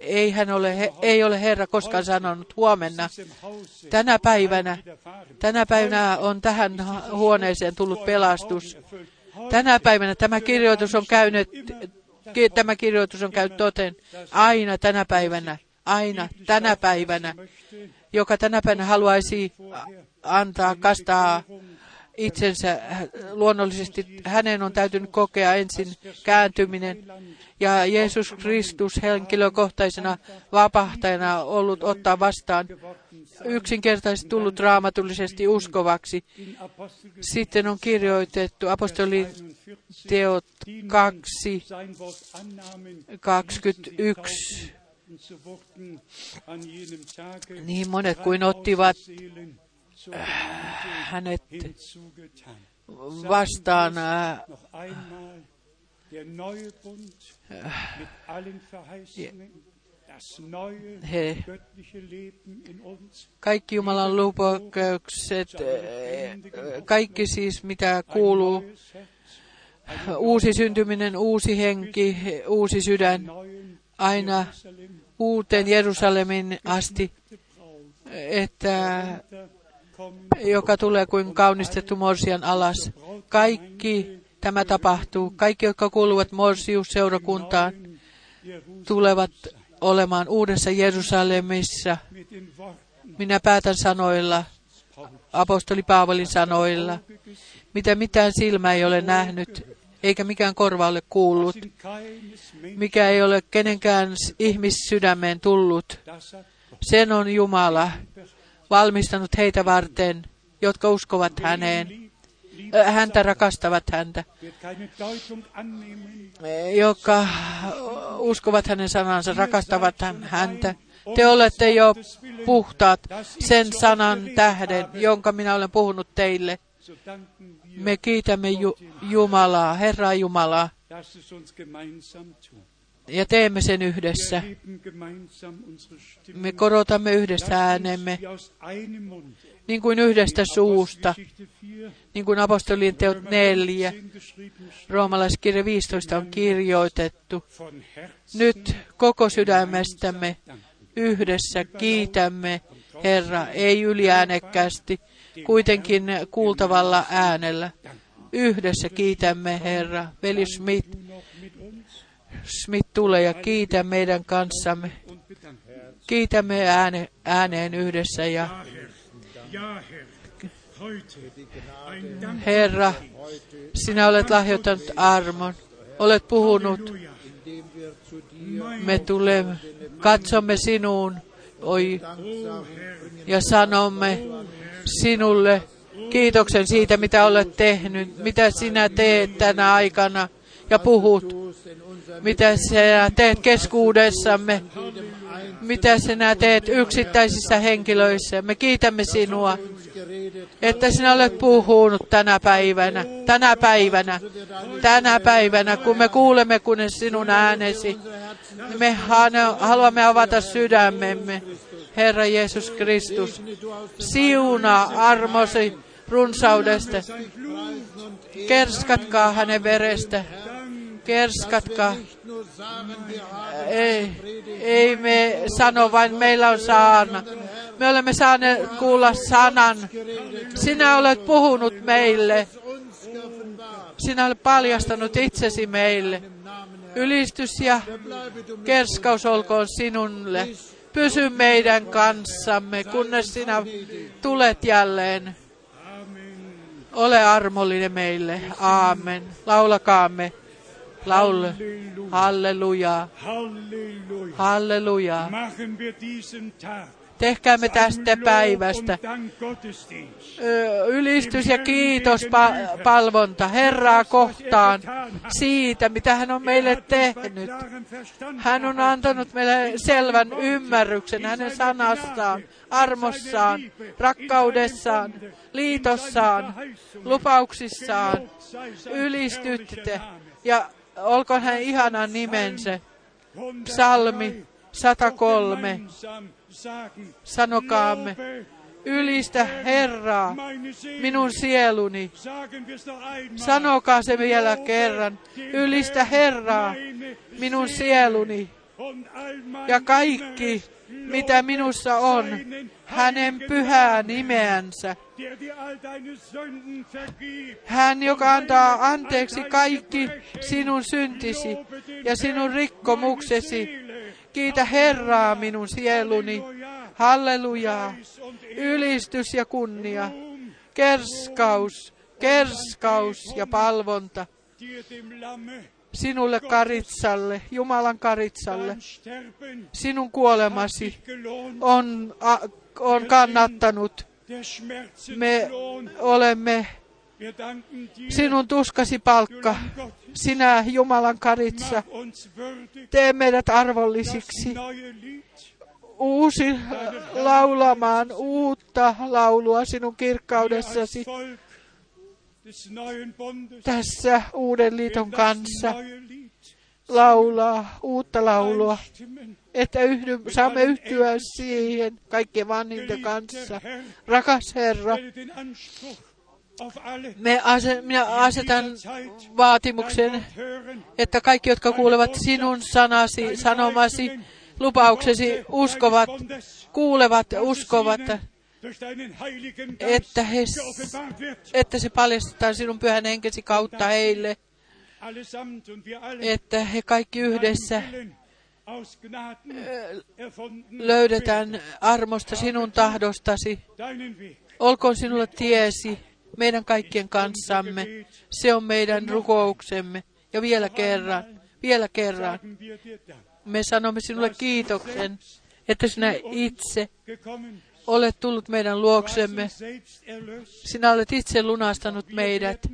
ei, hän ole, ei ole Herra koskaan sanonut huomenna. Tänä päivänä, tänä päivänä on tähän huoneeseen tullut pelastus. Tänä päivänä tämä kirjoitus on käynyt, tämä kirjoitus on käynyt toteen aina tänä päivänä, aina tänä päivänä, joka tänä päivänä haluaisi antaa, kastaa itsensä luonnollisesti. Hänen on täytynyt kokea ensin kääntyminen ja Jeesus Kristus henkilökohtaisena vapahtajana ollut ottaa vastaan yksinkertaisesti tullut raamatullisesti uskovaksi. Sitten on kirjoitettu apostolin teot 2, 21. Niin monet kuin ottivat hänet vastaan äh, he, kaikki Jumalan lupaukset, äh, kaikki siis mitä kuuluu, uusi syntyminen, uusi henki, uusi sydän, aina uuteen Jerusalemin asti, että joka tulee kuin kaunistettu morsian alas. Kaikki tämä tapahtuu. Kaikki, jotka kuuluvat morsiusseurakuntaan, tulevat olemaan uudessa Jerusalemissa. Minä päätän sanoilla, apostoli Paavalin sanoilla, mitä mitään silmä ei ole nähnyt, eikä mikään korva ole kuullut, mikä ei ole kenenkään ihmissydämeen tullut. Sen on Jumala valmistanut heitä varten, jotka uskovat häneen, häntä rakastavat häntä, jotka uskovat hänen sanansa, rakastavat häntä. Te olette jo puhtaat sen sanan tähden, jonka minä olen puhunut teille. Me kiitämme Ju- Jumalaa, Herraa Jumalaa, ja teemme sen yhdessä. Me korotamme yhdessä äänemme, niin kuin yhdestä suusta, niin kuin apostolien teot neljä, roomalaiskirja 15 on kirjoitettu. Nyt koko sydämestämme yhdessä kiitämme Herra, ei yliäänekkäästi, kuitenkin kuultavalla äänellä. Yhdessä kiitämme Herra. Veli Smith, Smith tulee ja kiitä meidän kanssamme. Kiitämme ääne, ääneen yhdessä ja Herra, sinä olet lahjoittanut armon, olet puhunut. Me tulemme, katsomme sinuun, oi, ja sanomme sinulle kiitoksen siitä, mitä olet tehnyt, mitä sinä teet tänä aikana ja puhut, mitä sinä teet keskuudessamme, mitä sinä teet yksittäisissä Kerskatkaa. Ei, ei me sano, vain meillä on saana. Me olemme saaneet kuulla sanan. Sinä olet puhunut meille. Sinä olet paljastanut itsesi meille. Ylistys ja kerskaus olkoon sinulle. Pysy meidän kanssamme, kunnes sinä tulet jälleen. Ole armollinen meille. Aamen. Laulakaamme. Laule. Halleluja. Halleluja. Tehkäämme tästä päivästä. ylistys ja kiitos pa- palvonta Herraa kohtaan siitä, mitä hän on meille tehnyt. Hän on antanut meille selvän ymmärryksen hänen sanastaan, armossaan, rakkaudessaan, liitossaan, lupauksissaan. Ylistytte ja olkoon hän ihanan nimensä. Psalmi 103. Sanokaamme, ylistä Herraa, minun sieluni. Sanokaa se vielä kerran, ylistä Herraa, minun sieluni. ja kaikki, mitä minussa on, hänen pyhää nimeänsä. Hän, joka antaa anteeksi kaikki sinun syntisi ja sinun rikkomuksesi. Kiitä Herraa minun sieluni. Hallelujaa. Ylistys ja kunnia. Kerskaus, kerskaus ja palvonta sinulle karitsalle, Jumalan karitsalle. Sinun kuolemasi on, a, on kannattanut. Me olemme sinun tuskasi palkka, sinä Jumalan karitsa. Tee meidät arvollisiksi uusi laulamaan uutta laulua sinun kirkkaudessasi tässä uuden liiton kanssa laulaa uutta laulua, että yhdy, saamme yhtyä siihen kaikkien vanhinten kanssa. Rakas Herra, me ase, minä asetan vaatimuksen, että kaikki, jotka kuulevat sinun sanasi, sanomasi, lupauksesi, uskovat, kuulevat, uskovat, että, he, että se paljastetaan sinun pyhän henkesi kautta heille, että he kaikki yhdessä löydetään armosta sinun tahdostasi. Olkoon sinulle tiesi meidän kaikkien kanssamme. Se on meidän rukouksemme. Ja vielä kerran, vielä kerran, me sanomme sinulle kiitoksen, että sinä itse olet tullut meidän luoksemme. Sinä olet itse lunastanut meidät.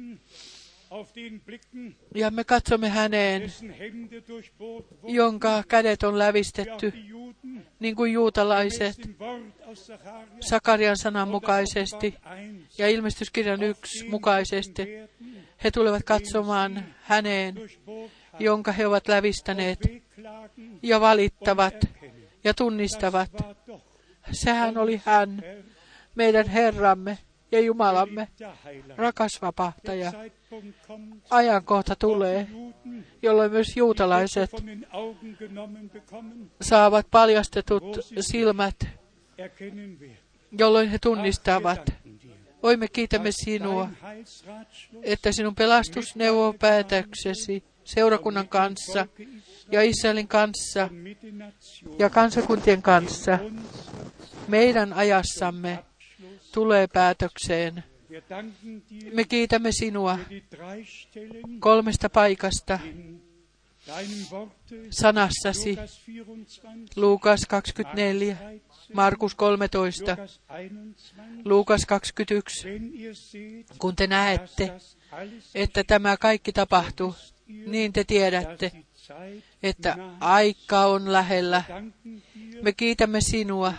Ja me katsomme häneen, jonka kädet on lävistetty, niin kuin juutalaiset, Sakarian sanan mukaisesti ja ilmestyskirjan yksi mukaisesti. He tulevat katsomaan häneen, jonka he ovat lävistäneet, ja valittavat ja tunnistavat, Sehän oli hän, meidän Herramme ja Jumalamme, rakas vapahtaja. Ajankohta tulee, jolloin myös juutalaiset saavat paljastetut silmät, jolloin he tunnistavat. Voimme kiitämme sinua, että sinun pelastusneuvopäätöksesi seurakunnan kanssa ja Israelin kanssa ja kansakuntien kanssa meidän ajassamme tulee päätökseen. Me kiitämme sinua kolmesta paikasta sanassasi. Luukas 24, Markus 13, Luukas 21. Kun te näette, että tämä kaikki tapahtuu, niin te tiedätte, että aika on lähellä. Me kiitämme sinua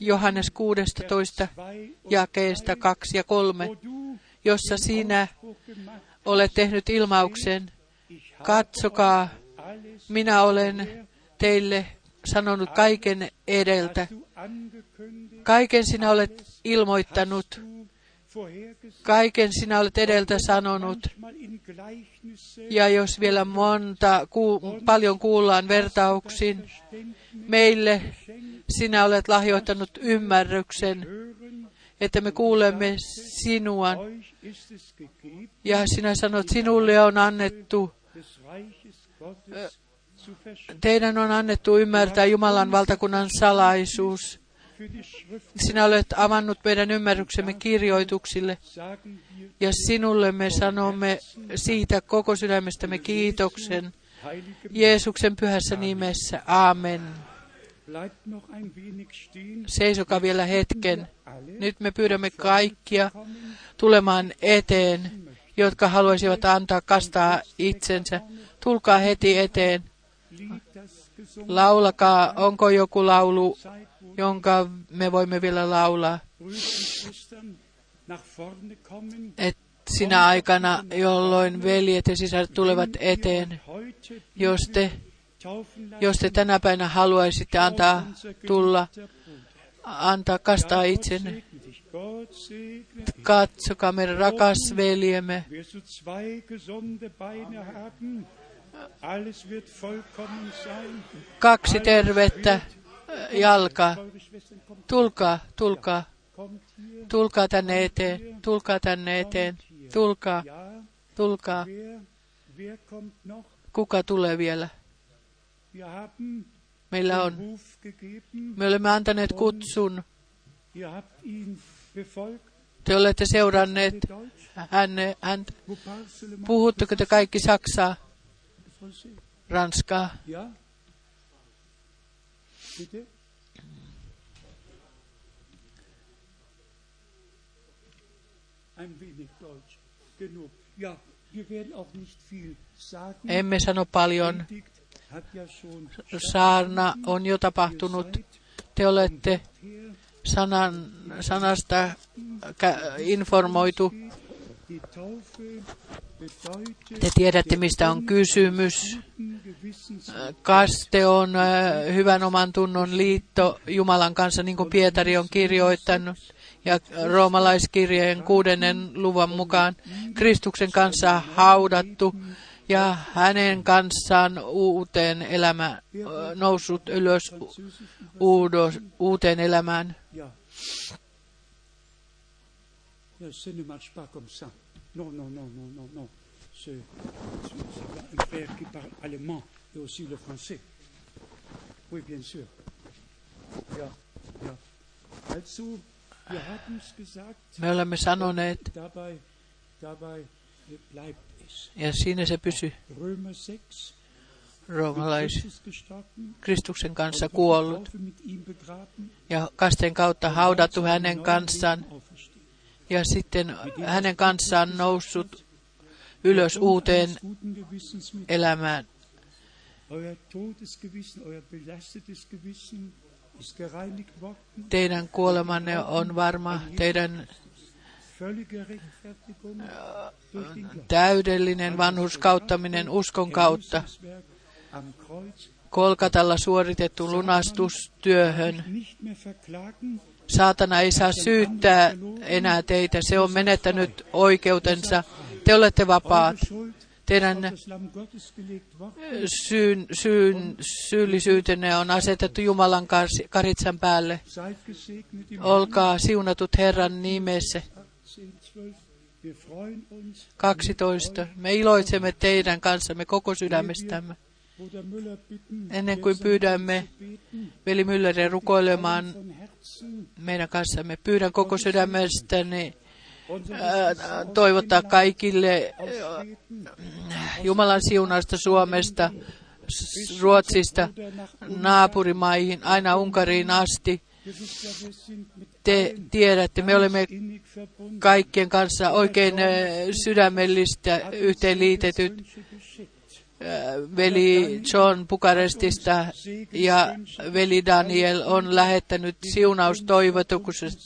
Johannes 16 jakeesta 2 ja 3, jossa sinä olet tehnyt ilmauksen, katsokaa, minä olen teille sanonut kaiken edeltä. Kaiken sinä olet ilmoittanut, kaiken sinä olet edeltä sanonut. Ja jos vielä monta, ku, paljon kuullaan vertauksin, meille sinä olet lahjoittanut ymmärryksen, että me kuulemme sinua. Ja sinä sanot, sinulle on annettu, teidän on annettu ymmärtää Jumalan valtakunnan salaisuus. Sinä olet avannut meidän ymmärryksemme kirjoituksille. Ja sinulle me sanomme siitä koko sydämestämme kiitoksen. Jeesuksen pyhässä nimessä. Amen. Seisokaa vielä hetken. Nyt me pyydämme kaikkia tulemaan eteen, jotka haluaisivat antaa kastaa itsensä. Tulkaa heti eteen. Laulakaa, onko joku laulu, jonka me voimme vielä laulaa. Et sinä aikana, jolloin veljet ja sisaret tulevat eteen, jos te, jos te tänä päivänä haluaisitte antaa tulla, antaa kastaa itsenne. Katsokaa meidän rakas veljemme. Kaksi tervettä kommt, Tulkaa, tulkaa, tulkaa tänne eteen, tulkaa tänne eteen, tulkaa, tulkaa. Kuka tulee vielä? Meillä on. Me olemme antaneet kutsun. Te olette seuranneet hänne, häntä. Puhutteko te kaikki Saksaa. Ranskaa? Ja? Bitte? Ein wenig Deutsch. Genug. Ja, wir werden auch nicht viel sagen. Emme sano paljon. Saarna on jo tapahtunut. Te olette sanan, sanasta informoitu. Te tiedätte, mistä on kysymys. Kaste on äh, hyvän oman tunnon liitto Jumalan kanssa, niin kuin Pietari on kirjoittanut. Ja roomalaiskirjeen kuudennen luvan mukaan Kristuksen kanssa haudattu ja hänen kanssaan uuteen elämään, äh, noussut ylös uudo, uuteen elämään. Ja. Non, non, non, non, non, non. C'est un frère qui parle allemand et aussi le français. Oui, bien sûr. Ja, ja. Also, wir haben es gesagt, Me olemme sanoneet, dabei, dabei bleibt es. ja siinä se pysyy, Römer 6, roomalais Kristuksen kanssa kuollut ja kasteen kautta haudattu hänen kanssaan. Ja sitten hänen kanssaan noussut ylös uuteen elämään. Teidän kuolemanne on varma, teidän Glauben. täydellinen vanhuskauttaminen uskon kautta. Kolkatalla suoritettu lunastustyöhön. Saatana ei saa syyttää enää teitä. Se on menettänyt oikeutensa. Te olette vapaat. Teidän syyn, syyn, syyllisyytenne on asetettu Jumalan karitsan päälle. Olkaa siunatut Herran nimessä. 18, 12. Wir freuen uns. 12. Me iloitsemme teidän kanssamme koko sydämestämme. Ennen kuin pyydämme veli Müllerin rukoilemaan meidän kanssamme, pyydän koko sydämestäni unser ää, toivottaa kaikille Jumalan siunausta Suomesta, Ruotsista, naapurimaihin, aina Unkariin asti. Te tiedätte, me olemme kaikkien kanssa oikein sydämellistä yhteenliitetyt. Veli John Bukarestista ja veli Daniel on lähettänyt siunaustoivotukset.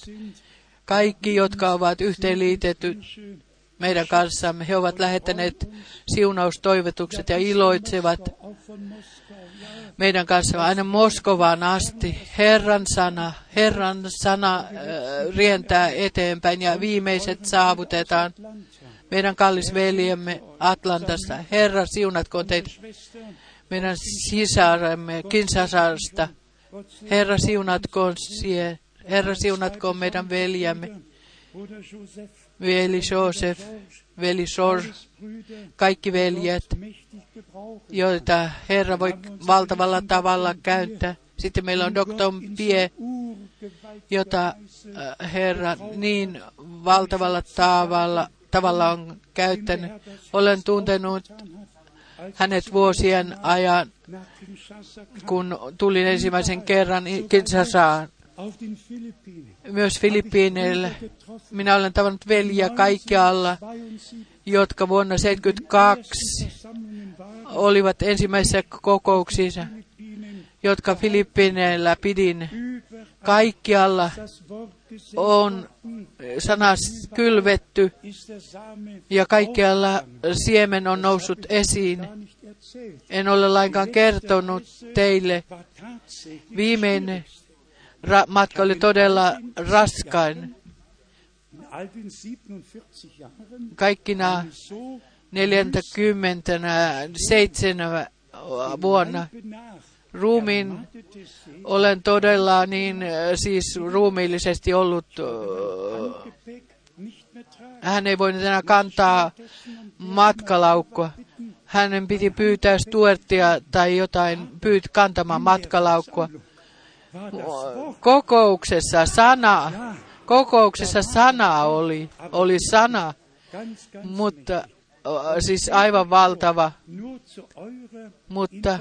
Kaikki, jotka ovat yhteenliitetyt Wünsche meidän kanssamme, he ovat lähettäneet siunaustoivotukset ja iloitsevat meidän kanssamme aina Moskovaan asti. Herran sana, Herran sana äh, rientää eteenpäin ja viimeiset saavutetaan. Meidän kallis veljemme Atlantasta, Herra siunatkoon teitä, meidän sisaremme Kinsasasta. Herra siunatkoon sie, Herra siunatkoon meidän Joseph, veli Josef, veli Sor, kaikki veljet, joita Herra voi valtavalla tavalla käyttää. Sitten meillä on Dr. Pie, jota äh, Herra niin valtavalla tavalla, tavalla on käyttänyt. Olen tuntenut hänet vuosien ajan, kun tulin ensimmäisen kerran Kinsasaan, myös Filippiineillä. getroffen. Minä olen tavannut veljiä kaikkialla, 72 jotka vuonna 1972 Versammlungen waren. olivat ensimmäisissä kokouksissa, jotka Filippiineillä pidin. Kaikkialla on sana kylvetty ja kaikkialla siemen on noussut esiin. En ole lainkaan kertonut teille. Viimeinen ra- matka oli todella raskain. in all den 47 Jahren Kaikkina eine so 47 vuonna. Ruumiin olen todella niin äh, siis ruumiillisesti ollut, äh, hän ei voinut enää kantaa matkalaukkua. Hänen piti pyytää stuartia tai jotain pyyt kantamaan Wort Kokouksessa sana, kokouksessa sana oli, oli sana, mutta äh, siis aivan valtava, mutta.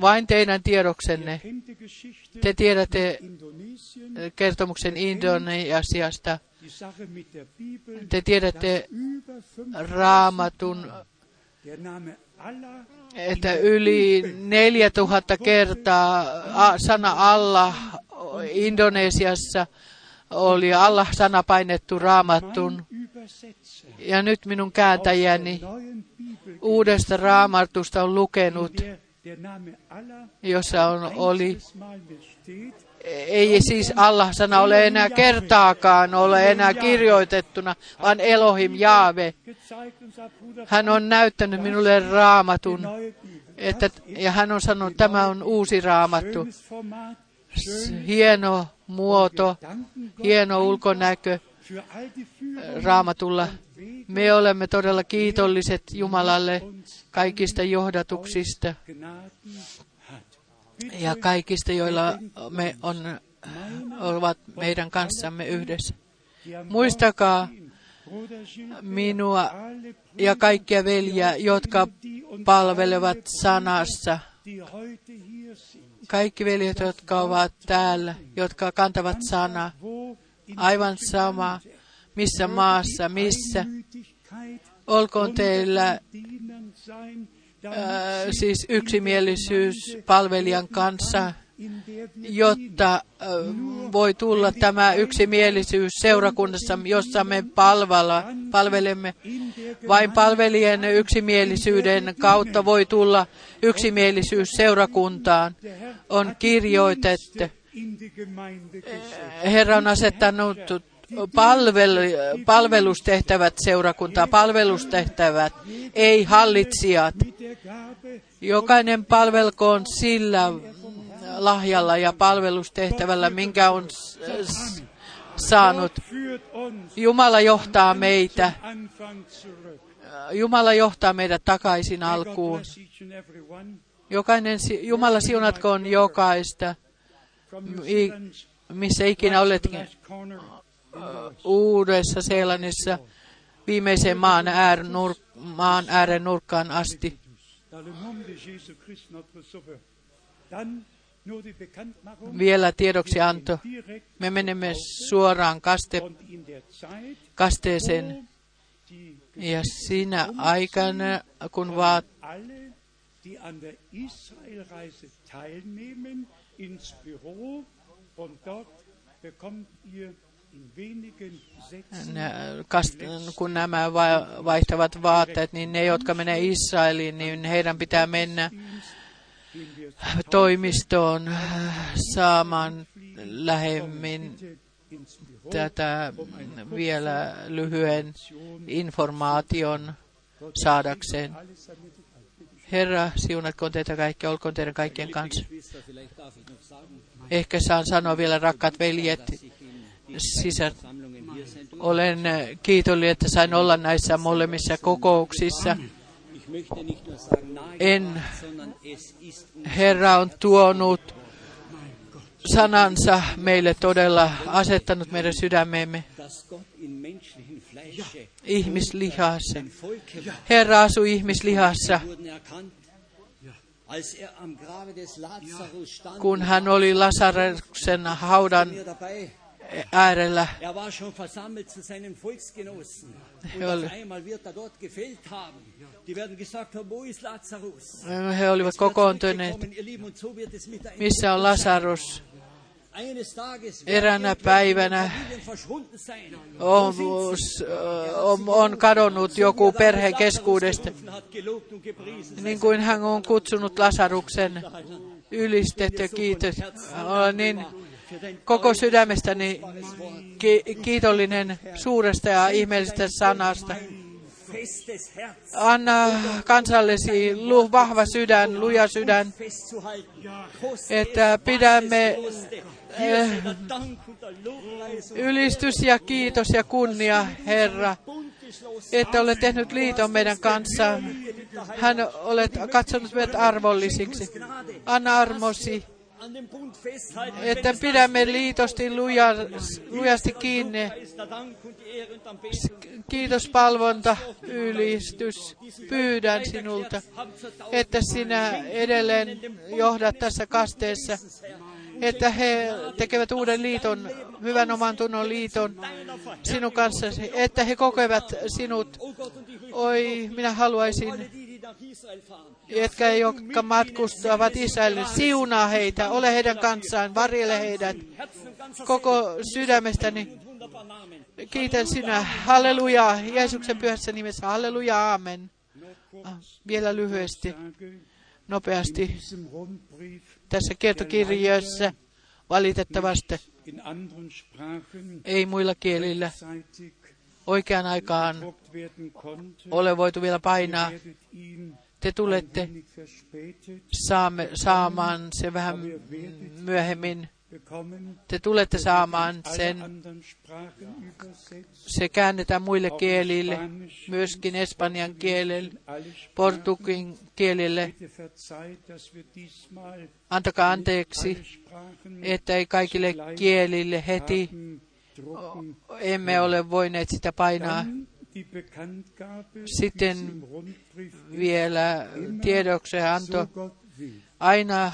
Vain teidän tiedoksenne. Te tiedätte Indonesien, kertomuksen Indonesiasta. Te tiedätte über 5000 raamatun, että yli 4000 kertaa sana Allah Indonesiassa oli Allah-sana painettu raamattuun. Übersetzer Ja nyt minun kääntäjäni uudesta raamatusta on lukenut, jossa on, oli, ei siis Allah-sana ole enää kertaakaan ole enää kirjoitettuna, vaan Elohim Jaave. Hän on näyttänyt minulle raamatun, että, ja hän on sanonut, että tämä on uusi raamattu. Hieno muoto, hieno ulkonäkö raamatulla. Me olemme todella kiitolliset Jumalalle kaikista johdatuksista ja kaikista, joilla me on, ovat meidän kanssamme yhdessä. Muistakaa minua ja kaikkia veljiä, jotka palvelevat sanassa. Kaikki veljet, jotka ovat täällä, jotka kantavat sanaa. Aivan sama, missä maassa, missä. Olkoon teillä siis yksimielisyys palvelijan kanssa, jotta äh, voi tulla tämä yksimielisyys seurakunnassa, jossa me palvella, palvelemme. Vain palvelijan yksimielisyyden kautta voi tulla yksimielisyys seurakuntaan. On kirjoitettu. gesetzt. Herra on asettanut palvel, palvelustehtävät seurakuntaa, palvelustehtävät, ei hallitsijat. Jokainen palvelkoon sillä lahjalla ja palvelustehtävällä, minkä on saanut. Jumala johtaa meitä. Jumala johtaa meidät takaisin alkuun. Jokainen, Jumala siunatkoon jokaista, missä ikinä oletkin. Uudessa Seelannissa viimeiseen maan, äär, nur, maan äären nurkkaan asti. Vielä tiedoksi anto. Me menemme suoraan kaste, kasteeseen ja siinä aikana, kun vaat, teilnehmen, ins Büro dort bekommt ihr kun nämä va- vaihtavat vaatteet, niin ne, jotka menee Israeliin, niin heidän pitää mennä toimistoon saamaan lähemmin tätä vielä lyhyen informaation saadakseen. Herra, siunatkoon teitä kaikkia, olkoon teidän kaikkien kanssa. Ehkä saan sanoa vielä, rakkaat veljet, sisät. Olen kiitollinen, että sain olla näissä molemmissa kokouksissa. En, Herra on tuonut sanansa meille todella, asettanut meidän sydämeemme ihmislihassa. Herra asui ihmislihassa, kun hän oli Lasaruksen haudan äärellä. Er war schon versammelt zu seinen Volksgenossen. Und Ja, auf einmal wird er dort gefällt haben. Die werden gesagt haben, wo ist Lazarus? He olivat wird kokoontuneet. Missä on Lasarus? Tages Eräänä päivänä verschwunden sein. on, on, on kadonnut joku perhe keskuudesta, niin kuin hän on kutsunut Lasaruksen ylistetty ja kiitos. Olen niin koko sydämestäni ki- kiitollinen suuresta ja ihmeellisestä sanasta. Anna kansallesi vahva sydän, luja sydän, että pidämme und ylistys ja kiitos ja kunnia, Herra, että olet tehnyt liiton meidän kanssa. Hän olet katsonut meidät arvollisiksi. Anna armosi, Että pidämme liitosti luja, lujasti kiinni. Kiitos, palvonta, ylistys. Pyydän sinulta, että sinä edelleen johdat tässä kasteessa, että he tekevät uuden liiton, hyvän oman tunnon liiton sinun kanssasi, että he kokevat sinut. Oi, minä haluaisin, jotka, jotka matkustavat Israelille, siunaa heitä, ole heidän kanssaan, varjele heidät koko sydämestäni. Kiitän sinä. Halleluja. Jeesuksen pyhässä nimessä. Halleluja. Aamen. Ah, Vielä lyhyesti, nopeasti. Tässä kiertokirjassa valitettavasti ei muilla kielillä oikeaan aikaan. Ole voitu vielä painaa. Te tulette saamme, saamaan se vähän myöhemmin. Te tulette saamaan sen. Se käännetään muille kielille, myöskin espanjan kielelle, portugin kielelle. Antakaa anteeksi, että ei kaikille kielille heti emme ole voineet sitä painaa. Sitten Vielä tiedoksen so anto aina,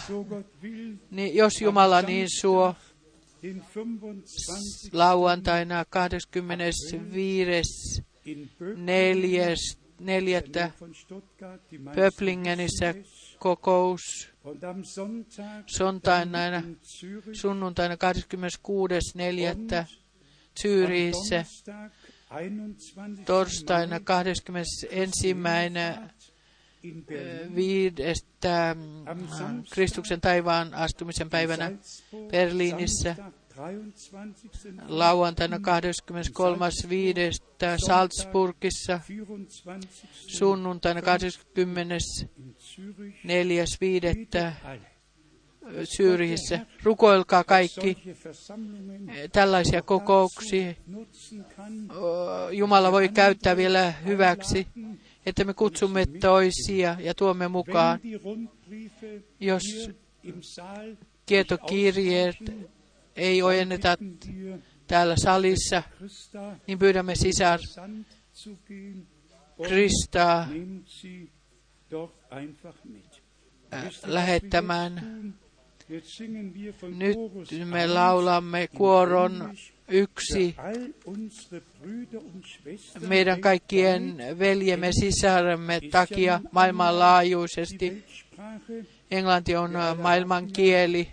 niin jos Jumala niin suo, den 25. lauantaina 25. in Böblingen, neljäs, neljättä von Stuttgart, die meisten Pöblingenissä wissen es. kokous, Zürich sunnuntaina 26.4. am Zyyrihissä, Donnerstag, 21. torstaina Mai, 21. in Berlin, viidestä mm, Kristuksen taivaan astumisen päivänä Berliinissä, Samstag, 23. lauantaina 23.5. Salzburgissa, 24. sunnuntaina 20. Syyrihissä. Rukoilkaa kaikki tällaisia kokouksia. Jumala voi käyttää vielä hyväksi, että me kutsumme toisia ja tuomme mukaan. Jos kietokirjeet ei ojenneta täällä salissa, niin pyydämme sisar Kristaa äh, lähettämään. Nyt me laulamme kuoron yksi meidän kaikkien veljemme sisaremme takia maailmanlaajuisesti. Englanti on maailman kieli.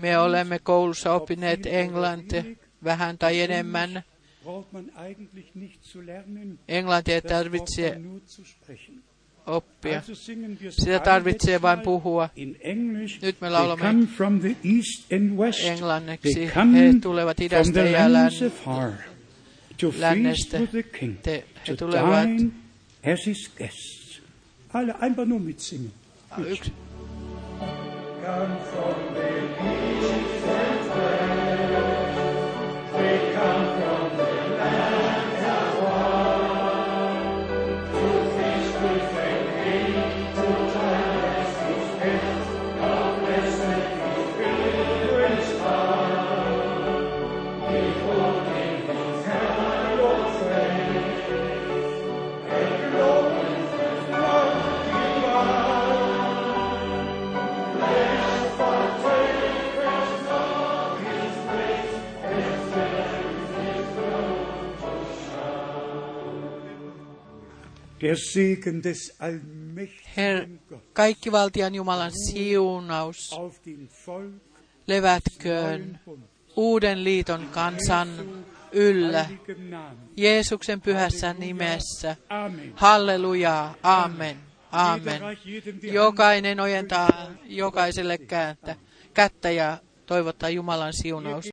Me olemme koulussa oppineet englantia vähän tai enemmän. Englantia ei tarvitse oppia. Sitä tarvitsee vain puhua. Nyt me laulamme come from the east and west. englanniksi. He come tulevat from idästä the ja lännestä. the Te, he tulevat. Alle einfach nur mitsingen. yksi. Der Segen des Herr, allmächtigen Gott kaikkivaltian Jumalan siunaus levätköön uuden liiton kansan yllä. Jeesuksen pyhässä nimessä. Halleluja. Amen. Amen. Jokainen ojentaa jokaiselle kääntä, kättä ja toivottaa Jumalan siunaus.